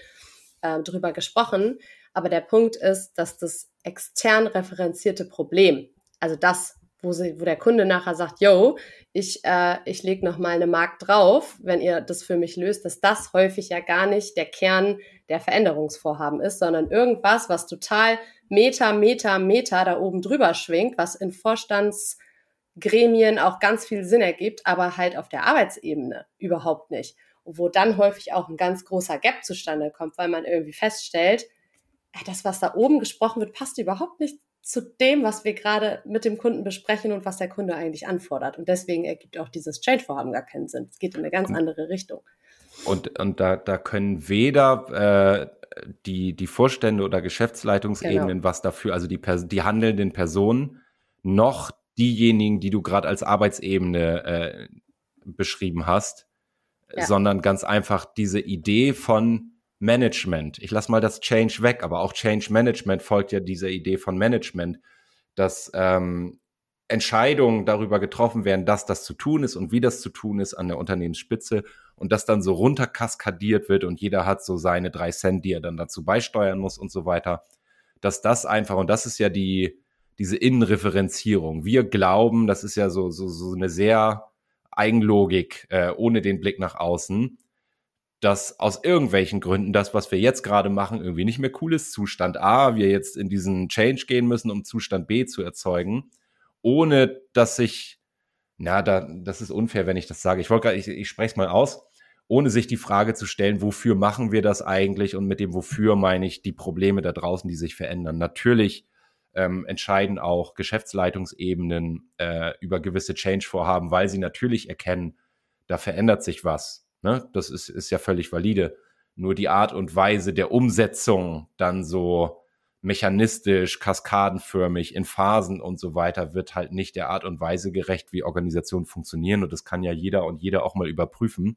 S1: äh, drüber gesprochen. Aber der Punkt ist, dass das extern referenzierte Problem, also das, wo, sie, wo der Kunde nachher sagt, yo, ich, äh, ich lege noch mal eine Mark drauf, wenn ihr das für mich löst, dass das häufig ja gar nicht der Kern der Veränderungsvorhaben ist, sondern irgendwas, was total Meter, Meter, Meter da oben drüber schwingt, was in Vorstandsgremien auch ganz viel Sinn ergibt, aber halt auf der Arbeitsebene überhaupt nicht. Wo dann häufig auch ein ganz großer Gap zustande kommt, weil man irgendwie feststellt, das, was da oben gesprochen wird, passt überhaupt nicht zu dem, was wir gerade mit dem Kunden besprechen und was der Kunde eigentlich anfordert. Und deswegen ergibt auch dieses Change-Vorhaben gar keinen Sinn. Es geht in eine ganz andere Richtung.
S3: Und, und da, da können weder äh, die, die Vorstände oder Geschäftsleitungsebenen genau. was dafür, also die, die handelnden Personen, noch diejenigen, die du gerade als Arbeitsebene äh, beschrieben hast, ja. sondern ganz einfach diese Idee von Management. Ich lasse mal das Change weg, aber auch Change Management folgt ja dieser Idee von Management, dass ähm, Entscheidungen darüber getroffen werden, dass das zu tun ist und wie das zu tun ist an der Unternehmensspitze und das dann so runterkaskadiert wird und jeder hat so seine drei Cent, die er dann dazu beisteuern muss und so weiter, dass das einfach, und das ist ja die, diese Innenreferenzierung. Wir glauben, das ist ja so, so, so eine sehr Eigenlogik, äh, ohne den Blick nach außen, dass aus irgendwelchen Gründen das, was wir jetzt gerade machen, irgendwie nicht mehr cool ist. Zustand A, wir jetzt in diesen Change gehen müssen, um Zustand B zu erzeugen, ohne dass sich, na, da, das ist unfair, wenn ich das sage. Ich wollte ich, ich spreche es mal aus, ohne sich die Frage zu stellen, wofür machen wir das eigentlich? Und mit dem Wofür meine ich die Probleme da draußen, die sich verändern. Natürlich ähm, entscheiden auch Geschäftsleitungsebenen äh, über gewisse Change-Vorhaben, weil sie natürlich erkennen, da verändert sich was Ne? Das ist, ist ja völlig valide. Nur die Art und Weise der Umsetzung dann so mechanistisch, kaskadenförmig in Phasen und so weiter wird halt nicht der Art und Weise gerecht, wie Organisationen funktionieren. Und das kann ja jeder und jeder auch mal überprüfen,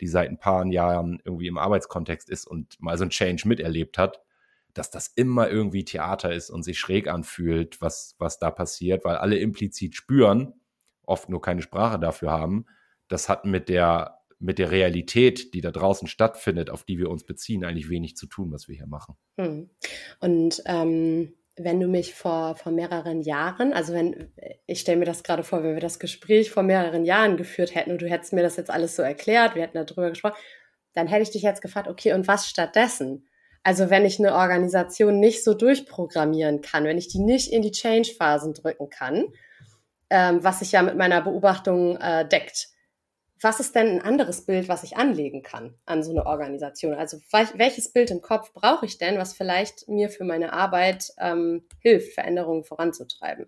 S3: die seit ein paar Jahren irgendwie im Arbeitskontext ist und mal so ein Change miterlebt hat, dass das immer irgendwie Theater ist und sich schräg anfühlt, was, was da passiert, weil alle implizit spüren, oft nur keine Sprache dafür haben. Das hat mit der mit der Realität, die da draußen stattfindet, auf die wir uns beziehen, eigentlich wenig zu tun, was wir hier machen. Hm.
S1: Und ähm, wenn du mich vor, vor mehreren Jahren, also wenn, ich stelle mir das gerade vor, wenn wir das Gespräch vor mehreren Jahren geführt hätten und du hättest mir das jetzt alles so erklärt, wir hätten darüber gesprochen, dann hätte ich dich jetzt gefragt, okay, und was stattdessen? Also wenn ich eine Organisation nicht so durchprogrammieren kann, wenn ich die nicht in die Change-Phasen drücken kann, ähm, was sich ja mit meiner Beobachtung äh, deckt, was ist denn ein anderes Bild, was ich anlegen kann an so eine Organisation? Also welches Bild im Kopf brauche ich denn, was vielleicht mir für meine Arbeit ähm, hilft, Veränderungen voranzutreiben?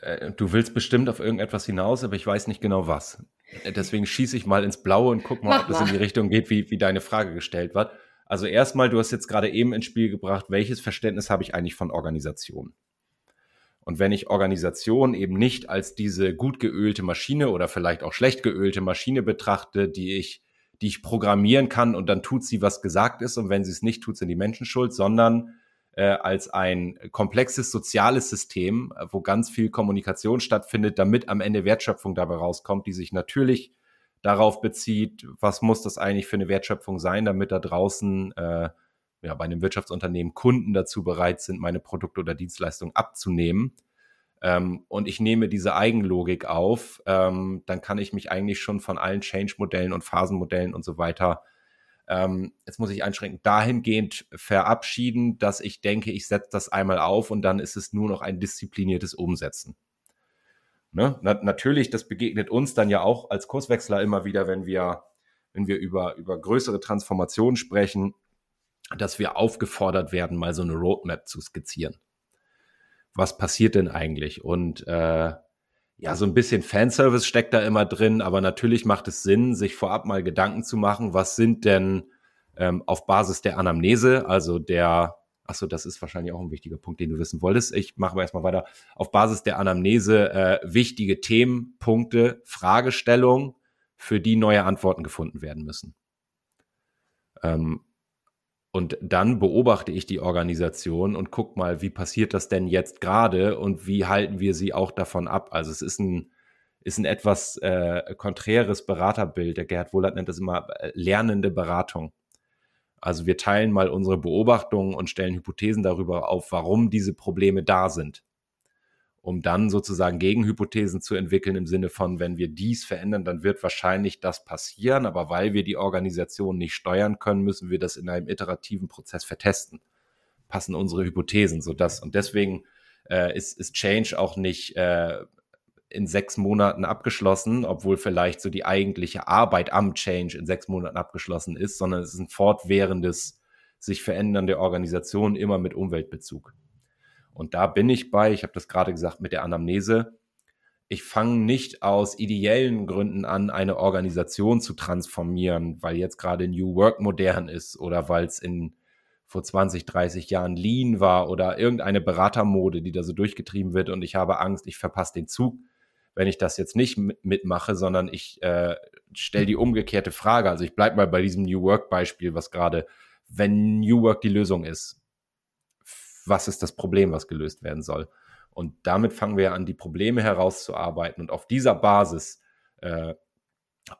S3: Äh, du willst bestimmt auf irgendetwas hinaus, aber ich weiß nicht genau was. Äh, deswegen schieße ich mal ins Blaue und guck mal, Mach ob es in die Richtung geht, wie, wie deine Frage gestellt wird. Also erstmal, du hast jetzt gerade eben ins Spiel gebracht, welches Verständnis habe ich eigentlich von Organisation? Und wenn ich Organisation eben nicht als diese gut geölte Maschine oder vielleicht auch schlecht geölte Maschine betrachte, die ich, die ich programmieren kann und dann tut sie, was gesagt ist und wenn sie es nicht tut, sind die Menschen schuld, sondern äh, als ein komplexes soziales System, äh, wo ganz viel Kommunikation stattfindet, damit am Ende Wertschöpfung dabei rauskommt, die sich natürlich darauf bezieht, was muss das eigentlich für eine Wertschöpfung sein, damit da draußen äh, ja, bei einem Wirtschaftsunternehmen Kunden dazu bereit sind, meine Produkte oder Dienstleistungen abzunehmen. Ähm, und ich nehme diese Eigenlogik auf, ähm, dann kann ich mich eigentlich schon von allen Change-Modellen und Phasenmodellen und so weiter, ähm, jetzt muss ich einschränken, dahingehend verabschieden, dass ich denke, ich setze das einmal auf und dann ist es nur noch ein diszipliniertes Umsetzen. Ne? Na, natürlich, das begegnet uns dann ja auch als Kurswechsler immer wieder, wenn wir, wenn wir über, über größere Transformationen sprechen, dass wir aufgefordert werden, mal so eine Roadmap zu skizzieren. Was passiert denn eigentlich? Und äh, ja, so ein bisschen Fanservice steckt da immer drin, aber natürlich macht es Sinn, sich vorab mal Gedanken zu machen, was sind denn ähm, auf Basis der Anamnese, also der, ach so, das ist wahrscheinlich auch ein wichtiger Punkt, den du wissen wolltest. Ich mache erstmal weiter. Auf Basis der Anamnese äh, wichtige Themen, Punkte, Fragestellungen, für die neue Antworten gefunden werden müssen. Ähm, und dann beobachte ich die Organisation und guck mal, wie passiert das denn jetzt gerade und wie halten wir sie auch davon ab? Also es ist ein, ist ein etwas äh, konträres Beraterbild. Der Gerhard Wohlert nennt das immer äh, lernende Beratung. Also wir teilen mal unsere Beobachtungen und stellen Hypothesen darüber auf, warum diese Probleme da sind um dann sozusagen Gegenhypothesen zu entwickeln im Sinne von, wenn wir dies verändern, dann wird wahrscheinlich das passieren, aber weil wir die Organisation nicht steuern können, müssen wir das in einem iterativen Prozess vertesten. Passen unsere Hypothesen so das und deswegen äh, ist, ist Change auch nicht äh, in sechs Monaten abgeschlossen, obwohl vielleicht so die eigentliche Arbeit am Change in sechs Monaten abgeschlossen ist, sondern es ist ein fortwährendes sich verändernde Organisation immer mit Umweltbezug. Und da bin ich bei, ich habe das gerade gesagt mit der Anamnese, ich fange nicht aus ideellen Gründen an, eine Organisation zu transformieren, weil jetzt gerade New Work modern ist oder weil es in vor 20, 30 Jahren Lean war oder irgendeine Beratermode, die da so durchgetrieben wird und ich habe Angst, ich verpasse den Zug, wenn ich das jetzt nicht mitmache, sondern ich äh, stelle die umgekehrte Frage. Also ich bleibe mal bei diesem New Work Beispiel, was gerade, wenn New Work die Lösung ist, was ist das Problem, was gelöst werden soll. Und damit fangen wir an, die Probleme herauszuarbeiten und auf dieser Basis äh,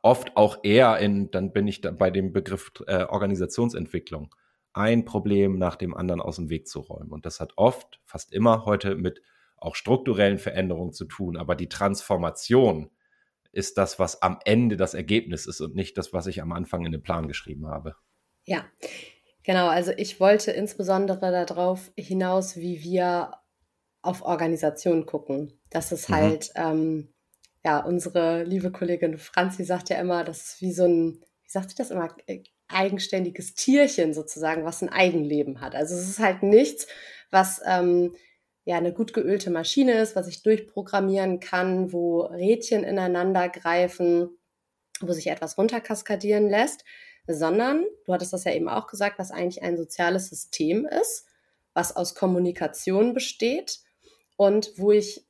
S3: oft auch eher in, dann bin ich da bei dem Begriff äh, Organisationsentwicklung, ein Problem nach dem anderen aus dem Weg zu räumen. Und das hat oft, fast immer heute mit auch strukturellen Veränderungen zu tun. Aber die Transformation ist das, was am Ende das Ergebnis ist und nicht das, was ich am Anfang in den Plan geschrieben habe.
S1: Ja, genau. Also ich wollte insbesondere darauf hinaus, wie wir auf Organisation gucken. Das ist mhm. halt, ähm, ja, unsere liebe Kollegin Franzi sagt ja immer, das ist wie so ein, wie sagt sie das immer, äh, eigenständiges Tierchen sozusagen, was ein Eigenleben hat. Also es ist halt nichts, was ähm, ja eine gut geölte Maschine ist, was ich durchprogrammieren kann, wo Rädchen ineinander greifen, wo sich etwas runterkaskadieren lässt, sondern, du hattest das ja eben auch gesagt, was eigentlich ein soziales System ist, was aus Kommunikation besteht und wo ich,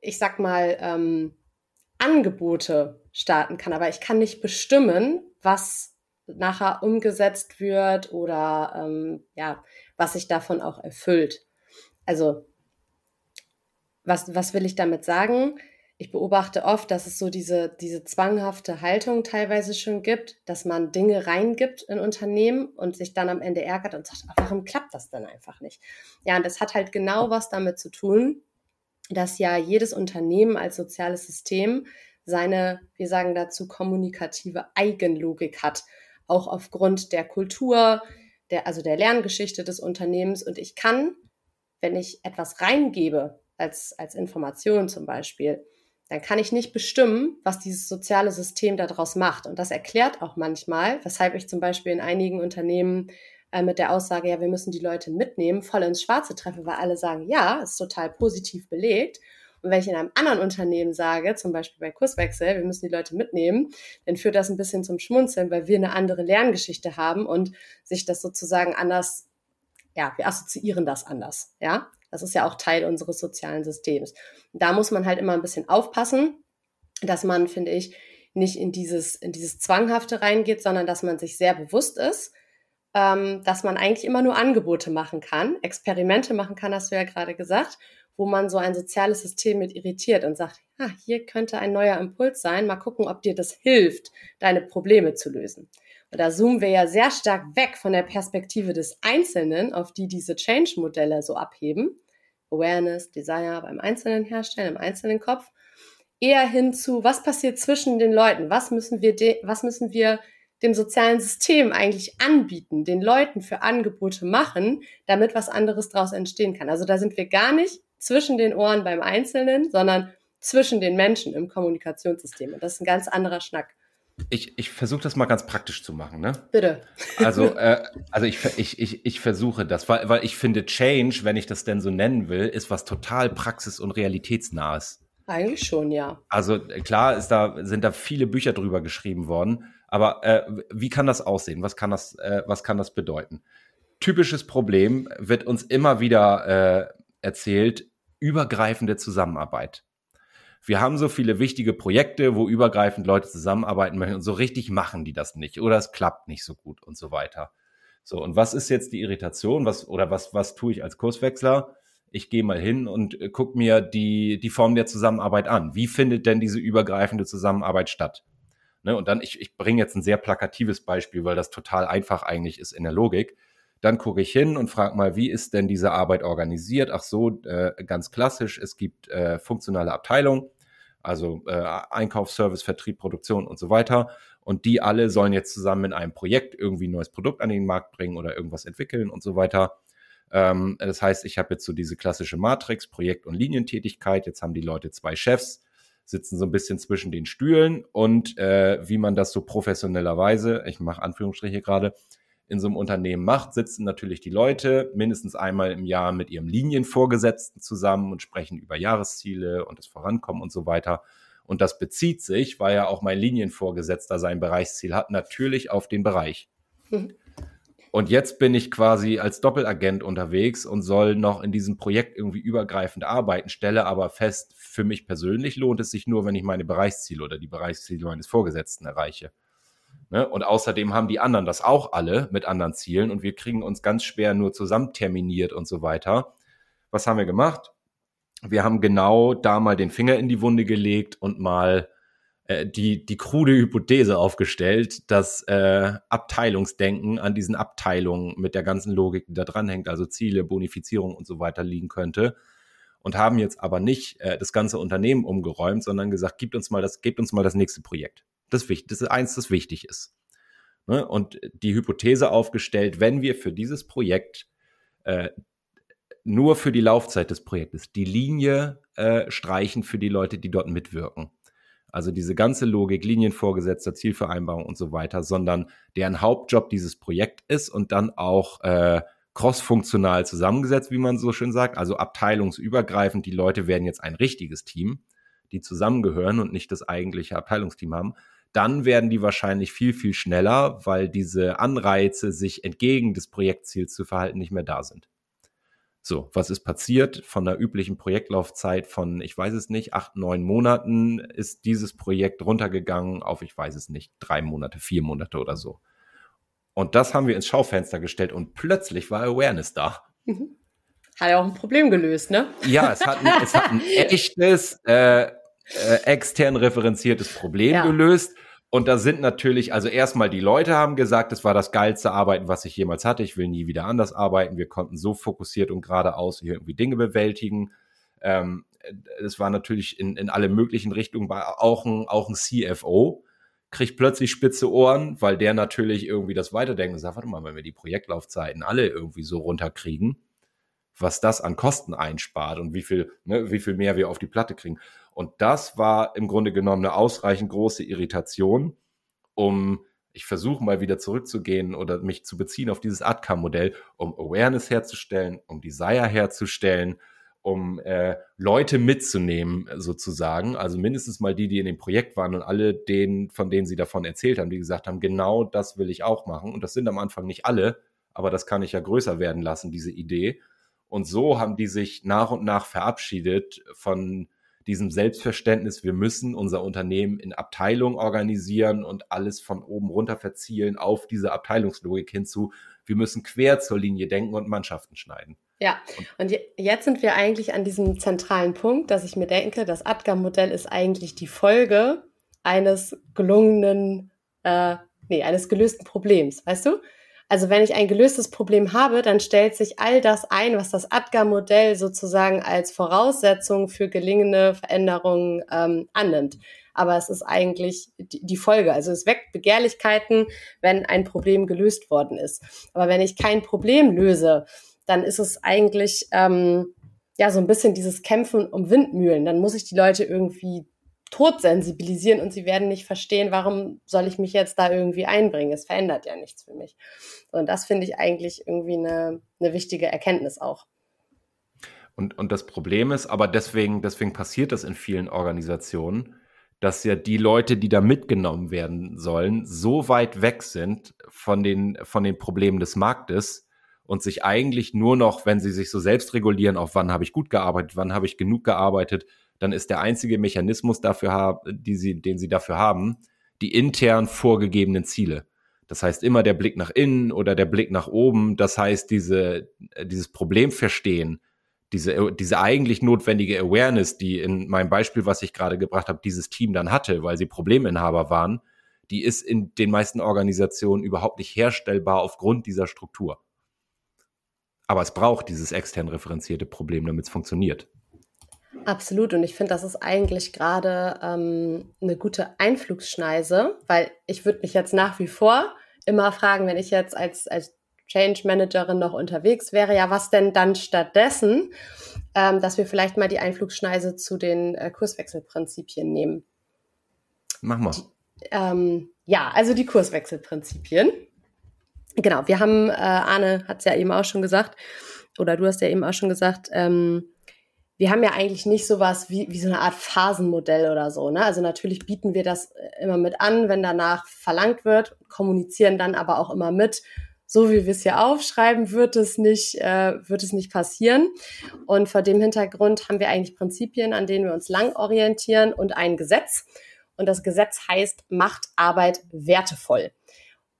S1: ich sag mal, ähm, Angebote starten kann, aber ich kann nicht bestimmen, was nachher umgesetzt wird oder ähm, ja, was sich davon auch erfüllt. Also, was, was will ich damit sagen? Ich beobachte oft, dass es so diese, diese zwanghafte Haltung teilweise schon gibt, dass man Dinge reingibt in Unternehmen und sich dann am Ende ärgert und sagt, warum klappt das denn einfach nicht? Ja, und das hat halt genau was damit zu tun, dass ja jedes Unternehmen als soziales System seine, wir sagen dazu, kommunikative Eigenlogik hat auch aufgrund der Kultur, der, also der Lerngeschichte des Unternehmens. Und ich kann, wenn ich etwas reingebe, als, als Information zum Beispiel, dann kann ich nicht bestimmen, was dieses soziale System daraus macht. Und das erklärt auch manchmal, weshalb ich zum Beispiel in einigen Unternehmen äh, mit der Aussage, ja, wir müssen die Leute mitnehmen, voll ins Schwarze treffe, weil alle sagen, ja, ist total positiv belegt. Und wenn ich in einem anderen Unternehmen sage, zum Beispiel bei Kurswechsel, wir müssen die Leute mitnehmen, dann führt das ein bisschen zum Schmunzeln, weil wir eine andere Lerngeschichte haben und sich das sozusagen anders, ja, wir assoziieren das anders, ja. Das ist ja auch Teil unseres sozialen Systems. da muss man halt immer ein bisschen aufpassen, dass man, finde ich, nicht in dieses, in dieses Zwanghafte reingeht, sondern dass man sich sehr bewusst ist, ähm, dass man eigentlich immer nur Angebote machen kann, Experimente machen kann, hast du ja gerade gesagt, wo man so ein soziales System mit irritiert und sagt, ah, hier könnte ein neuer Impuls sein, mal gucken, ob dir das hilft, deine Probleme zu lösen. Da zoomen wir ja sehr stark weg von der Perspektive des Einzelnen, auf die diese Change-Modelle so abheben. Awareness, Desire beim Einzelnen herstellen, im einzelnen Kopf. Eher hin zu, was passiert zwischen den Leuten? Was müssen wir, was müssen wir dem sozialen System eigentlich anbieten, den Leuten für Angebote machen, damit was anderes daraus entstehen kann. Also da sind wir gar nicht zwischen den Ohren beim Einzelnen, sondern zwischen den Menschen im Kommunikationssystem. Und das ist ein ganz anderer Schnack.
S3: Ich, ich versuche das mal ganz praktisch zu machen, ne?
S1: Bitte.
S3: Also, äh, also ich, ich, ich, ich versuche das, weil, weil ich finde, Change, wenn ich das denn so nennen will, ist was total praxis- und realitätsnahes.
S1: Eigentlich schon, ja.
S3: Also klar ist da, sind da viele Bücher drüber geschrieben worden, aber äh, wie kann das aussehen? Was kann das, äh, was kann das bedeuten? Typisches Problem wird uns immer wieder äh, erzählt, übergreifende Zusammenarbeit. Wir haben so viele wichtige Projekte, wo übergreifend Leute zusammenarbeiten möchten und so richtig machen die das nicht oder es klappt nicht so gut und so weiter. So, und was ist jetzt die Irritation? Was, oder was, was tue ich als Kurswechsler? Ich gehe mal hin und äh, gucke mir die, die Form der Zusammenarbeit an. Wie findet denn diese übergreifende Zusammenarbeit statt? Ne, und dann, ich, ich bringe jetzt ein sehr plakatives Beispiel, weil das total einfach eigentlich ist in der Logik. Dann gucke ich hin und frage mal, wie ist denn diese Arbeit organisiert? Ach so, äh, ganz klassisch, es gibt äh, funktionale Abteilungen, also äh, Einkauf, Service, Vertrieb, Produktion und so weiter. Und die alle sollen jetzt zusammen in einem Projekt irgendwie ein neues Produkt an den Markt bringen oder irgendwas entwickeln und so weiter. Ähm, das heißt, ich habe jetzt so diese klassische Matrix, Projekt- und Linientätigkeit. Jetzt haben die Leute zwei Chefs, sitzen so ein bisschen zwischen den Stühlen und äh, wie man das so professionellerweise, ich mache Anführungsstriche gerade, in so einem Unternehmen macht, sitzen natürlich die Leute mindestens einmal im Jahr mit ihrem Linienvorgesetzten zusammen und sprechen über Jahresziele und das Vorankommen und so weiter. Und das bezieht sich, weil ja auch mein Linienvorgesetzter sein Bereichsziel hat, natürlich auf den Bereich. Mhm. Und jetzt bin ich quasi als Doppelagent unterwegs und soll noch in diesem Projekt irgendwie übergreifend arbeiten, stelle aber fest, für mich persönlich lohnt es sich nur, wenn ich meine Bereichsziele oder die Bereichsziele meines Vorgesetzten erreiche. Ne? Und außerdem haben die anderen das auch alle mit anderen Zielen und wir kriegen uns ganz schwer nur zusammen terminiert und so weiter. Was haben wir gemacht? Wir haben genau da mal den Finger in die Wunde gelegt und mal äh, die, die krude Hypothese aufgestellt, dass äh, Abteilungsdenken an diesen Abteilungen mit der ganzen Logik, die da dranhängt, also Ziele, Bonifizierung und so weiter liegen könnte. und haben jetzt aber nicht äh, das ganze Unternehmen umgeräumt, sondern gesagt, gibt uns mal das, gebt uns mal das nächste Projekt. Das das ist eins, das wichtig ist. Ne? Und die Hypothese aufgestellt, wenn wir für dieses Projekt äh, nur für die Laufzeit des Projektes die Linie äh, streichen für die Leute, die dort mitwirken. Also diese ganze Logik, Linienvorgesetzter, Zielvereinbarung und so weiter, sondern deren Hauptjob dieses Projekt ist und dann auch äh, crossfunktional zusammengesetzt, wie man so schön sagt, also abteilungsübergreifend. Die Leute werden jetzt ein richtiges Team, die zusammengehören und nicht das eigentliche Abteilungsteam haben. Dann werden die wahrscheinlich viel, viel schneller, weil diese Anreize, sich entgegen des Projektziels zu verhalten, nicht mehr da sind. So, was ist passiert? Von der üblichen Projektlaufzeit von, ich weiß es nicht, acht, neun Monaten ist dieses Projekt runtergegangen auf, ich weiß es nicht, drei Monate, vier Monate oder so. Und das haben wir ins Schaufenster gestellt und plötzlich war Awareness da.
S1: Mhm. Hat ja auch ein Problem gelöst, ne?
S3: Ja, es hat ein, es hat ein echtes, äh, äh, extern referenziertes Problem ja. gelöst. Und da sind natürlich, also erstmal die Leute haben gesagt, es war das geilste Arbeiten, was ich jemals hatte. Ich will nie wieder anders arbeiten. Wir konnten so fokussiert und geradeaus hier irgendwie Dinge bewältigen. Ähm, es war natürlich in, in alle möglichen Richtungen, auch ein, auch ein CFO kriegt plötzlich spitze Ohren, weil der natürlich irgendwie das weiterdenkt und sagt, warte mal, wenn wir die Projektlaufzeiten alle irgendwie so runterkriegen, was das an Kosten einspart und wie viel, ne, wie viel mehr wir auf die Platte kriegen. Und das war im Grunde genommen eine ausreichend große Irritation, um, ich versuche mal wieder zurückzugehen oder mich zu beziehen auf dieses ADCAM-Modell, um Awareness herzustellen, um Desire herzustellen, um äh, Leute mitzunehmen, sozusagen. Also mindestens mal die, die in dem Projekt waren und alle denen, von denen sie davon erzählt haben, die gesagt haben, genau das will ich auch machen. Und das sind am Anfang nicht alle, aber das kann ich ja größer werden lassen, diese Idee. Und so haben die sich nach und nach verabschiedet von diesem Selbstverständnis, wir müssen unser Unternehmen in Abteilungen organisieren und alles von oben runter verzielen auf diese Abteilungslogik hinzu. Wir müssen quer zur Linie denken und Mannschaften schneiden.
S1: Ja, und jetzt sind wir eigentlich an diesem zentralen Punkt, dass ich mir denke, das ADGAM-Modell ist eigentlich die Folge eines gelungenen, äh, nee, eines gelösten Problems, weißt du? Also wenn ich ein gelöstes Problem habe, dann stellt sich all das ein, was das ADGAR-Modell sozusagen als Voraussetzung für gelingende Veränderungen ähm, annimmt. Aber es ist eigentlich die, die Folge. Also es weckt Begehrlichkeiten, wenn ein Problem gelöst worden ist. Aber wenn ich kein Problem löse, dann ist es eigentlich ähm, ja so ein bisschen dieses Kämpfen um Windmühlen. Dann muss ich die Leute irgendwie tot sensibilisieren und sie werden nicht verstehen, warum soll ich mich jetzt da irgendwie einbringen. Es verändert ja nichts für mich. Und das finde ich eigentlich irgendwie eine, eine wichtige Erkenntnis auch.
S3: Und, und das Problem ist, aber deswegen, deswegen passiert das in vielen Organisationen, dass ja die Leute, die da mitgenommen werden sollen, so weit weg sind von den, von den Problemen des Marktes und sich eigentlich nur noch, wenn sie sich so selbst regulieren, auf wann habe ich gut gearbeitet, wann habe ich genug gearbeitet, dann ist der einzige Mechanismus dafür, die sie, den sie dafür haben, die intern vorgegebenen Ziele. Das heißt immer der Blick nach innen oder der Blick nach oben. Das heißt, diese, dieses Problem verstehen, diese, diese eigentlich notwendige Awareness, die in meinem Beispiel, was ich gerade gebracht habe, dieses Team dann hatte, weil sie Probleminhaber waren, die ist in den meisten Organisationen überhaupt nicht herstellbar aufgrund dieser Struktur. Aber es braucht dieses extern referenzierte Problem, damit es funktioniert.
S1: Absolut. Und ich finde, das ist eigentlich gerade ähm, eine gute Einflugsschneise, weil ich würde mich jetzt nach wie vor immer fragen, wenn ich jetzt als, als Change Managerin noch unterwegs wäre, ja, was denn dann stattdessen, ähm, dass wir vielleicht mal die Einflugschneise zu den äh, Kurswechselprinzipien nehmen.
S3: Machen wir.
S1: Ähm, ja, also die Kurswechselprinzipien. Genau, wir haben, äh, Arne hat es ja eben auch schon gesagt, oder du hast ja eben auch schon gesagt, ähm, wir haben ja eigentlich nicht sowas wie, wie so eine Art Phasenmodell oder so. Ne? Also natürlich bieten wir das äh, immer mit an, wenn danach verlangt wird, kommunizieren dann aber auch immer mit. So wie wir es hier aufschreiben, wird es nicht, äh, wird es nicht passieren. Und vor dem Hintergrund haben wir eigentlich Prinzipien, an denen wir uns lang orientieren und ein Gesetz. Und das Gesetz heißt, macht Arbeit wertevoll.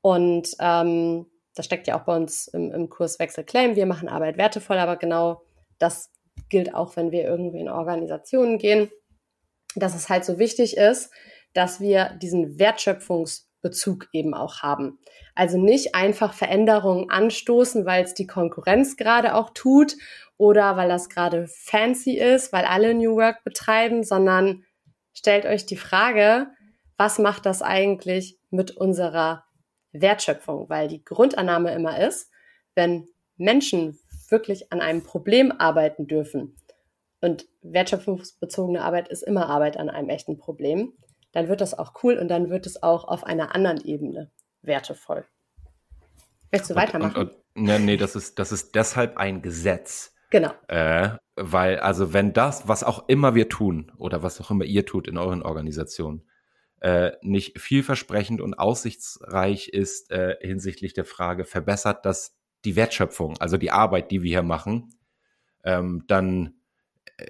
S1: Und ähm, das steckt ja auch bei uns im, im Kurs Wechsel Claim. Wir machen Arbeit wertevoll, aber genau das gilt auch, wenn wir irgendwie in Organisationen gehen, dass es halt so wichtig ist, dass wir diesen Wertschöpfungs Bezug eben auch haben. Also nicht einfach Veränderungen anstoßen, weil es die Konkurrenz gerade auch tut oder weil das gerade fancy ist, weil alle New Work betreiben, sondern stellt euch die Frage, was macht das eigentlich mit unserer Wertschöpfung? Weil die Grundannahme immer ist, wenn Menschen wirklich an einem Problem arbeiten dürfen, und wertschöpfungsbezogene Arbeit ist immer Arbeit an einem echten Problem, dann wird das auch cool und dann wird es auch auf einer anderen Ebene wertevoll. Möchtest du weitermachen? Und,
S3: und, ja, nee, das ist, das ist deshalb ein Gesetz.
S1: Genau.
S3: Äh, weil, also wenn das, was auch immer wir tun oder was auch immer ihr tut in euren Organisationen, äh, nicht vielversprechend und aussichtsreich ist äh, hinsichtlich der Frage, verbessert das die Wertschöpfung, also die Arbeit, die wir hier machen, ähm, dann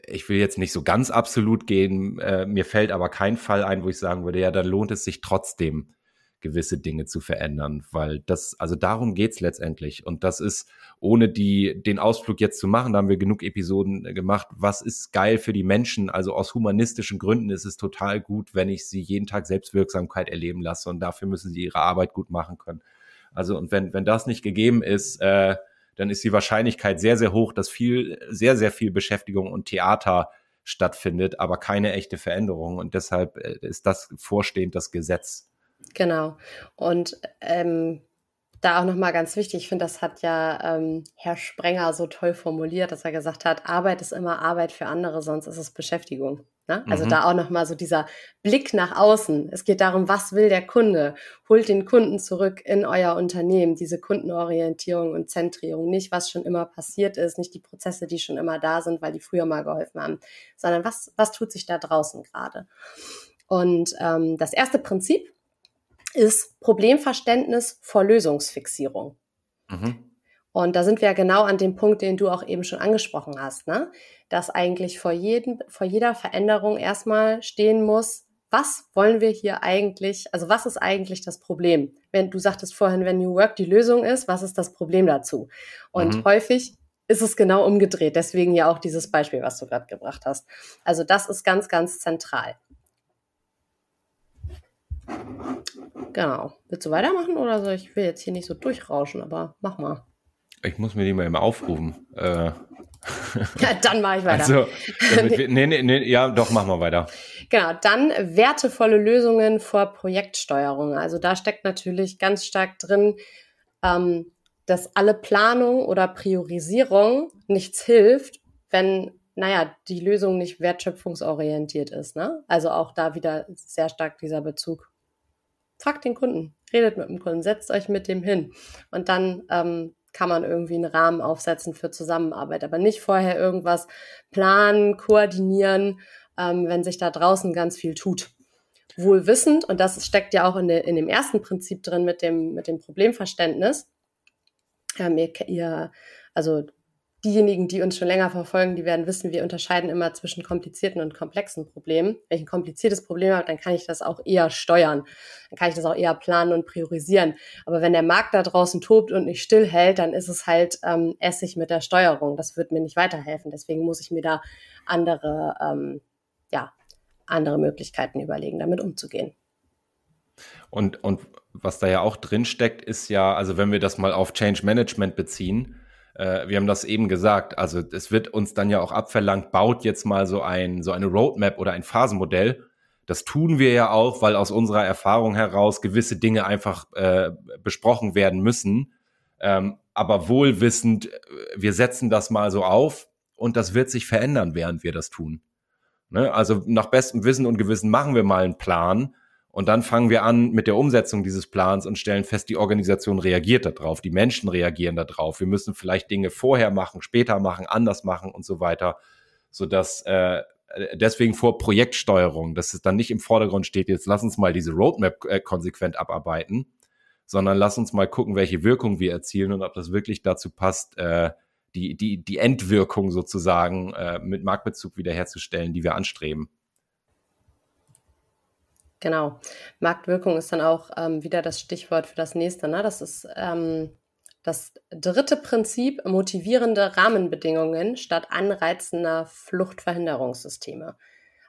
S3: ich will jetzt nicht so ganz absolut gehen, äh, mir fällt aber kein Fall ein, wo ich sagen würde, ja, dann lohnt es sich trotzdem, gewisse Dinge zu verändern, weil das, also darum geht's letztendlich. Und das ist, ohne die, den Ausflug jetzt zu machen, da haben wir genug Episoden äh, gemacht, was ist geil für die Menschen? Also aus humanistischen Gründen ist es total gut, wenn ich sie jeden Tag Selbstwirksamkeit erleben lasse und dafür müssen sie ihre Arbeit gut machen können. Also, und wenn, wenn das nicht gegeben ist, äh, dann ist die Wahrscheinlichkeit sehr, sehr hoch, dass viel, sehr, sehr viel Beschäftigung und Theater stattfindet, aber keine echte Veränderung. Und deshalb äh, ist das vorstehend das Gesetz.
S1: Genau. Und ähm, da auch nochmal ganz wichtig, ich finde, das hat ja ähm, Herr Sprenger so toll formuliert, dass er gesagt hat, Arbeit ist immer Arbeit für andere, sonst ist es Beschäftigung. Ne? Also mhm. da auch nochmal so dieser Blick nach außen. Es geht darum, was will der Kunde? Holt den Kunden zurück in euer Unternehmen, diese Kundenorientierung und Zentrierung. Nicht, was schon immer passiert ist, nicht die Prozesse, die schon immer da sind, weil die früher mal geholfen haben, sondern was, was tut sich da draußen gerade? Und ähm, das erste Prinzip ist Problemverständnis vor Lösungsfixierung. Mhm. Und da sind wir ja genau an dem Punkt, den du auch eben schon angesprochen hast, ne? dass eigentlich vor, jedem, vor jeder Veränderung erstmal stehen muss, was wollen wir hier eigentlich, also was ist eigentlich das Problem? Wenn du sagtest vorhin, wenn New Work die Lösung ist, was ist das Problem dazu? Und mhm. häufig ist es genau umgedreht. Deswegen ja auch dieses Beispiel, was du gerade gebracht hast. Also das ist ganz, ganz zentral. Genau. Willst du weitermachen oder so? Ich will jetzt hier nicht so durchrauschen, aber mach mal.
S3: Ich muss mir die mal immer aufrufen. Äh.
S1: Ja, dann mache ich weiter.
S3: Also, nee, nee, nee, ja, doch, mach mal weiter.
S1: Genau, dann wertevolle Lösungen vor Projektsteuerung. Also da steckt natürlich ganz stark drin, ähm, dass alle Planung oder Priorisierung nichts hilft, wenn, naja, die Lösung nicht wertschöpfungsorientiert ist. Ne? Also auch da wieder sehr stark dieser Bezug. Fragt den Kunden, redet mit dem Kunden, setzt euch mit dem hin und dann ähm, kann man irgendwie einen Rahmen aufsetzen für Zusammenarbeit, aber nicht vorher irgendwas planen, koordinieren, ähm, wenn sich da draußen ganz viel tut. Wohl wissend, und das steckt ja auch in, de, in dem ersten Prinzip drin mit dem, mit dem Problemverständnis. Ähm, ihr, ihr, also diejenigen, die uns schon länger verfolgen, die werden wissen, wir unterscheiden immer zwischen komplizierten und komplexen Problemen. Wenn ich ein kompliziertes Problem habe, dann kann ich das auch eher steuern. Dann kann ich das auch eher planen und priorisieren. Aber wenn der Markt da draußen tobt und nicht stillhält, dann ist es halt ähm, Essig mit der Steuerung. Das wird mir nicht weiterhelfen. Deswegen muss ich mir da andere, ähm, ja, andere Möglichkeiten überlegen, damit umzugehen.
S3: Und, und was da ja auch drin steckt, ist ja, also wenn wir das mal auf Change Management beziehen, äh, wir haben das eben gesagt, also es wird uns dann ja auch abverlangt, baut jetzt mal so ein, so eine Roadmap oder ein Phasenmodell. Das tun wir ja auch, weil aus unserer Erfahrung heraus gewisse Dinge einfach äh, besprochen werden müssen. Ähm, aber wohlwissend, äh, wir setzen das mal so auf und das wird sich verändern, während wir das tun. Ne? Also nach bestem Wissen und Gewissen machen wir mal einen Plan und dann fangen wir an mit der Umsetzung dieses Plans und stellen fest, die Organisation reagiert darauf, die Menschen reagieren darauf. Wir müssen vielleicht Dinge vorher machen, später machen, anders machen und so weiter, sodass äh, deswegen vor Projektsteuerung, dass es dann nicht im Vordergrund steht, jetzt lass uns mal diese Roadmap äh, konsequent abarbeiten, sondern lass uns mal gucken, welche Wirkung wir erzielen und ob das wirklich dazu passt, äh, die, die, die Endwirkung sozusagen äh, mit Marktbezug wiederherzustellen, die wir anstreben.
S1: Genau. Marktwirkung ist dann auch ähm, wieder das Stichwort für das nächste. Ne? Das ist ähm, das dritte Prinzip, motivierende Rahmenbedingungen statt anreizender Fluchtverhinderungssysteme.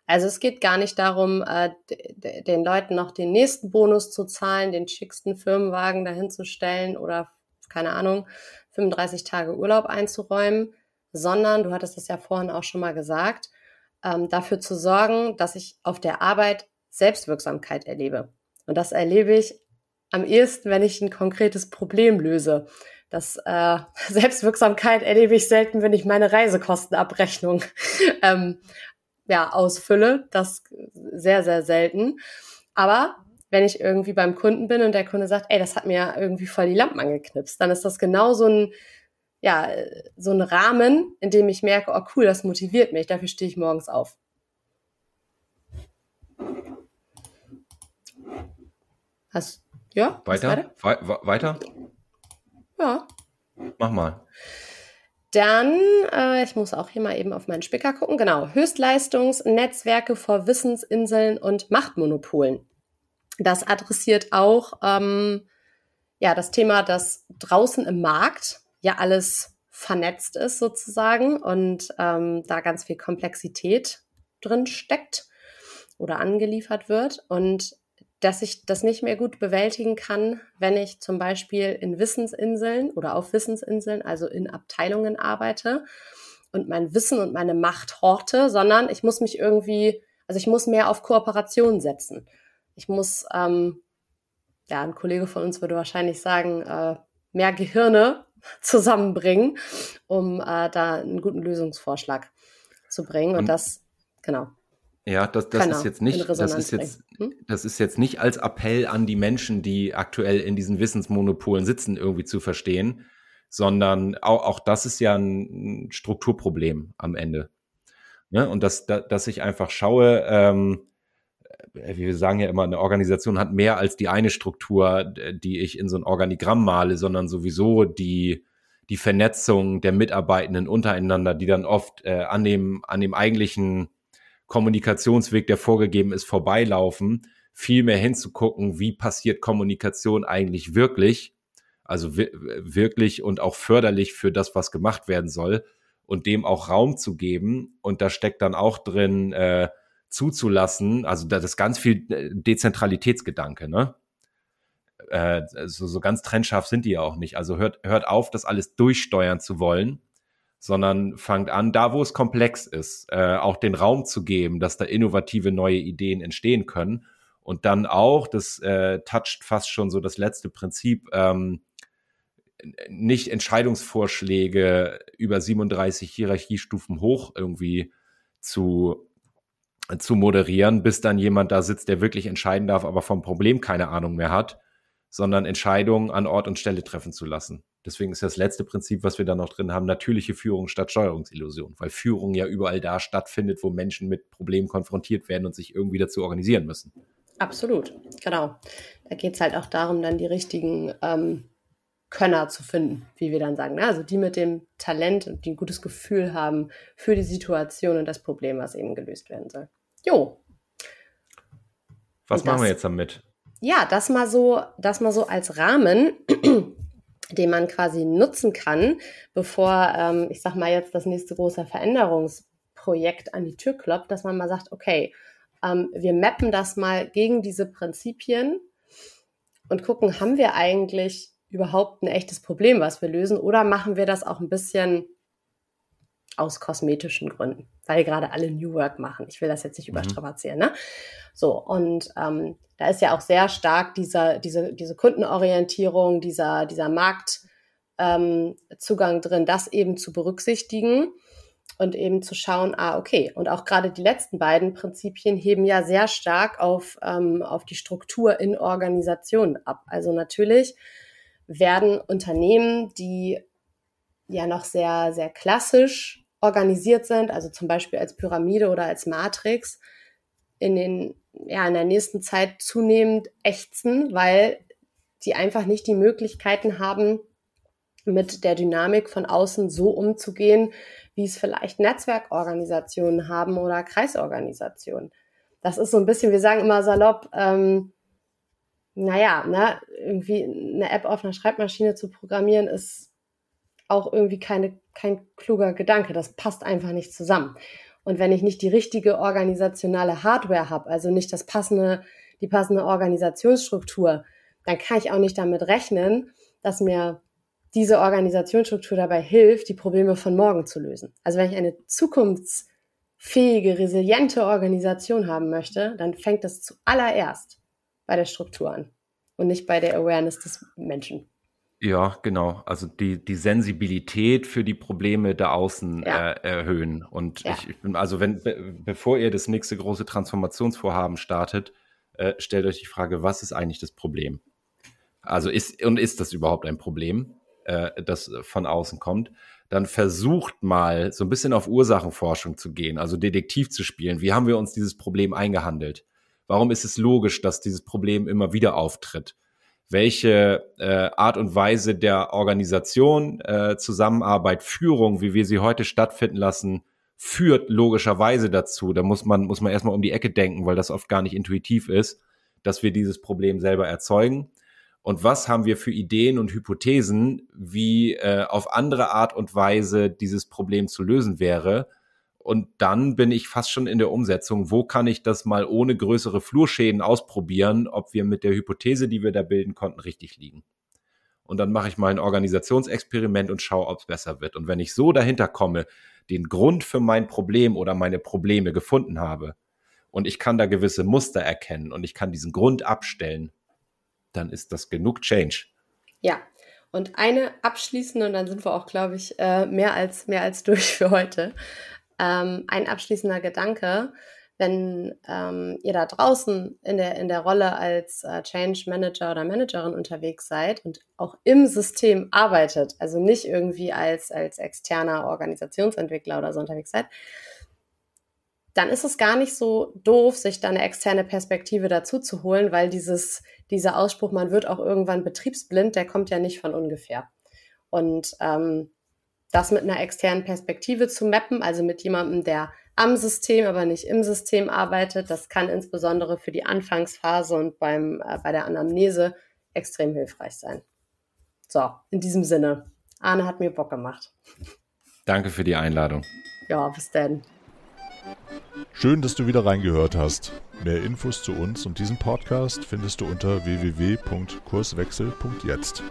S1: Also es geht gar nicht darum, äh, den Leuten noch den nächsten Bonus zu zahlen, den schicksten Firmenwagen dahinzustellen oder keine Ahnung, 35 Tage Urlaub einzuräumen, sondern, du hattest es ja vorhin auch schon mal gesagt, ähm, dafür zu sorgen, dass ich auf der Arbeit Selbstwirksamkeit erlebe. Und das erlebe ich am ehesten, wenn ich ein konkretes Problem löse. Das äh, Selbstwirksamkeit erlebe ich selten, wenn ich meine Reisekostenabrechnung ähm, ja, ausfülle. Das sehr, sehr selten. Aber wenn ich irgendwie beim Kunden bin und der Kunde sagt, ey, das hat mir irgendwie voll die Lampen angeknipst, dann ist das genau so ein, ja, so ein Rahmen, in dem ich merke, oh cool, das motiviert mich, dafür stehe ich morgens auf. Hast, ja?
S3: Weiter? weiter? weiter?
S1: Ja.
S3: Mach mal.
S1: Dann, äh, ich muss auch hier mal eben auf meinen Spicker gucken. Genau, Höchstleistungsnetzwerke vor Wissensinseln und Machtmonopolen. Das adressiert auch ähm, ja das Thema, dass draußen im Markt ja alles vernetzt ist sozusagen und ähm, da ganz viel Komplexität drin steckt oder angeliefert wird und dass ich das nicht mehr gut bewältigen kann, wenn ich zum Beispiel in Wissensinseln oder auf Wissensinseln, also in Abteilungen arbeite und mein Wissen und meine Macht horte, sondern ich muss mich irgendwie, also ich muss mehr auf Kooperation setzen. Ich muss, ähm, ja, ein Kollege von uns würde wahrscheinlich sagen, äh, mehr Gehirne zusammenbringen, um äh, da einen guten Lösungsvorschlag zu bringen. Und, und das, genau.
S3: Ja, das, das ist jetzt nicht, das ist jetzt, hm? das ist jetzt nicht als Appell an die Menschen, die aktuell in diesen Wissensmonopolen sitzen, irgendwie zu verstehen, sondern auch, auch das ist ja ein Strukturproblem am Ende. Ne? Und dass, dass ich einfach schaue, ähm, wie wir sagen ja immer, eine Organisation hat mehr als die eine Struktur, die ich in so ein Organigramm male, sondern sowieso die, die Vernetzung der Mitarbeitenden untereinander, die dann oft äh, an, dem, an dem eigentlichen Kommunikationsweg, der vorgegeben ist, vorbeilaufen, viel mehr hinzugucken, wie passiert Kommunikation eigentlich wirklich, also wirklich und auch förderlich für das, was gemacht werden soll und dem auch Raum zu geben. Und da steckt dann auch drin, äh, zuzulassen, also das ist ganz viel äh, Dezentralitätsgedanke, ne? Äh, so, so ganz trennscharf sind die ja auch nicht. Also hört, hört auf, das alles durchsteuern zu wollen, sondern fangt an, da wo es komplex ist, äh, auch den Raum zu geben, dass da innovative neue Ideen entstehen können. Und dann auch, das äh, toucht fast schon so das letzte Prinzip, ähm, nicht Entscheidungsvorschläge über 37 Hierarchiestufen hoch irgendwie zu zu moderieren, bis dann jemand da sitzt, der wirklich entscheiden darf, aber vom Problem keine Ahnung mehr hat, sondern Entscheidungen an Ort und Stelle treffen zu lassen. Deswegen ist das letzte Prinzip, was wir da noch drin haben, natürliche Führung statt Steuerungsillusion, weil Führung ja überall da stattfindet, wo Menschen mit Problemen konfrontiert werden und sich irgendwie dazu organisieren müssen.
S1: Absolut, genau. Da geht es halt auch darum, dann die richtigen ähm, Könner zu finden, wie wir dann sagen. Ne? Also die mit dem Talent und die ein gutes Gefühl haben für die Situation und das Problem, was eben gelöst werden soll. Jo.
S3: Was machen wir jetzt damit?
S1: Ja, das mal so, das mal so als Rahmen, den man quasi nutzen kann, bevor, ähm, ich sag mal jetzt das nächste große Veränderungsprojekt an die Tür klopft, dass man mal sagt, okay, ähm, wir mappen das mal gegen diese Prinzipien und gucken, haben wir eigentlich überhaupt ein echtes Problem, was wir lösen, oder machen wir das auch ein bisschen aus kosmetischen Gründen, weil gerade alle New Work machen. Ich will das jetzt nicht mhm. überstrapazieren. Ne? So, und ähm, da ist ja auch sehr stark dieser, diese, diese Kundenorientierung, dieser, dieser Marktzugang ähm, drin, das eben zu berücksichtigen und eben zu schauen, ah, okay. Und auch gerade die letzten beiden Prinzipien heben ja sehr stark auf, ähm, auf die Struktur in Organisationen ab. Also natürlich werden Unternehmen, die ja noch sehr, sehr klassisch organisiert sind, also zum Beispiel als Pyramide oder als Matrix, in den, ja, in der nächsten Zeit zunehmend ächzen, weil die einfach nicht die Möglichkeiten haben, mit der Dynamik von außen so umzugehen, wie es vielleicht Netzwerkorganisationen haben oder Kreisorganisationen. Das ist so ein bisschen, wir sagen immer salopp, ähm, naja, ne, irgendwie eine App auf einer Schreibmaschine zu programmieren, ist auch irgendwie keine, kein kluger Gedanke. Das passt einfach nicht zusammen. Und wenn ich nicht die richtige organisationale Hardware habe, also nicht das passende, die passende Organisationsstruktur, dann kann ich auch nicht damit rechnen, dass mir diese Organisationsstruktur dabei hilft, die Probleme von morgen zu lösen. Also wenn ich eine zukunftsfähige, resiliente Organisation haben möchte, dann fängt das zuallererst bei der Struktur an und nicht bei der Awareness des Menschen.
S3: Ja, genau. Also die, die Sensibilität für die Probleme da außen ja. äh, erhöhen. Und ja. ich, ich, bin, also wenn, be, bevor ihr das nächste große Transformationsvorhaben startet, äh, stellt euch die Frage, was ist eigentlich das Problem? Also ist, und ist das überhaupt ein Problem, äh, das von außen kommt? Dann versucht mal so ein bisschen auf Ursachenforschung zu gehen, also Detektiv zu spielen. Wie haben wir uns dieses Problem eingehandelt? Warum ist es logisch, dass dieses Problem immer wieder auftritt? Welche äh, Art und Weise der Organisation, äh, Zusammenarbeit, Führung, wie wir sie heute stattfinden lassen, führt logischerweise dazu. Da muss man, muss man erstmal um die Ecke denken, weil das oft gar nicht intuitiv ist, dass wir dieses Problem selber erzeugen. Und was haben wir für Ideen und Hypothesen, wie äh, auf andere Art und Weise dieses Problem zu lösen wäre? Und dann bin ich fast schon in der Umsetzung. Wo kann ich das mal ohne größere Flurschäden ausprobieren, ob wir mit der Hypothese, die wir da bilden konnten, richtig liegen? Und dann mache ich mal ein Organisationsexperiment und schaue, ob es besser wird. Und wenn ich so dahinter komme, den Grund für mein Problem oder meine Probleme gefunden habe und ich kann da gewisse Muster erkennen und ich kann diesen Grund abstellen, dann ist das genug Change.
S1: Ja, und eine abschließende, und dann sind wir auch, glaube ich, äh, mehr als, mehr als durch für heute. Ähm, ein abschließender Gedanke, wenn ähm, ihr da draußen in der, in der Rolle als äh, Change Manager oder Managerin unterwegs seid und auch im System arbeitet, also nicht irgendwie als, als externer Organisationsentwickler oder so unterwegs seid, dann ist es gar nicht so doof, sich da eine externe Perspektive dazu zu holen, weil dieses, dieser Ausspruch, man wird auch irgendwann betriebsblind, der kommt ja nicht von ungefähr. Und ähm, das mit einer externen Perspektive zu mappen, also mit jemandem, der am System, aber nicht im System arbeitet. Das kann insbesondere für die Anfangsphase und beim, äh, bei der Anamnese extrem hilfreich sein. So, in diesem Sinne. Arne hat mir Bock gemacht.
S3: Danke für die Einladung.
S1: Ja, bis dann.
S2: Schön, dass du wieder reingehört hast. Mehr Infos zu uns und diesem Podcast findest du unter www.kurswechsel.jetzt.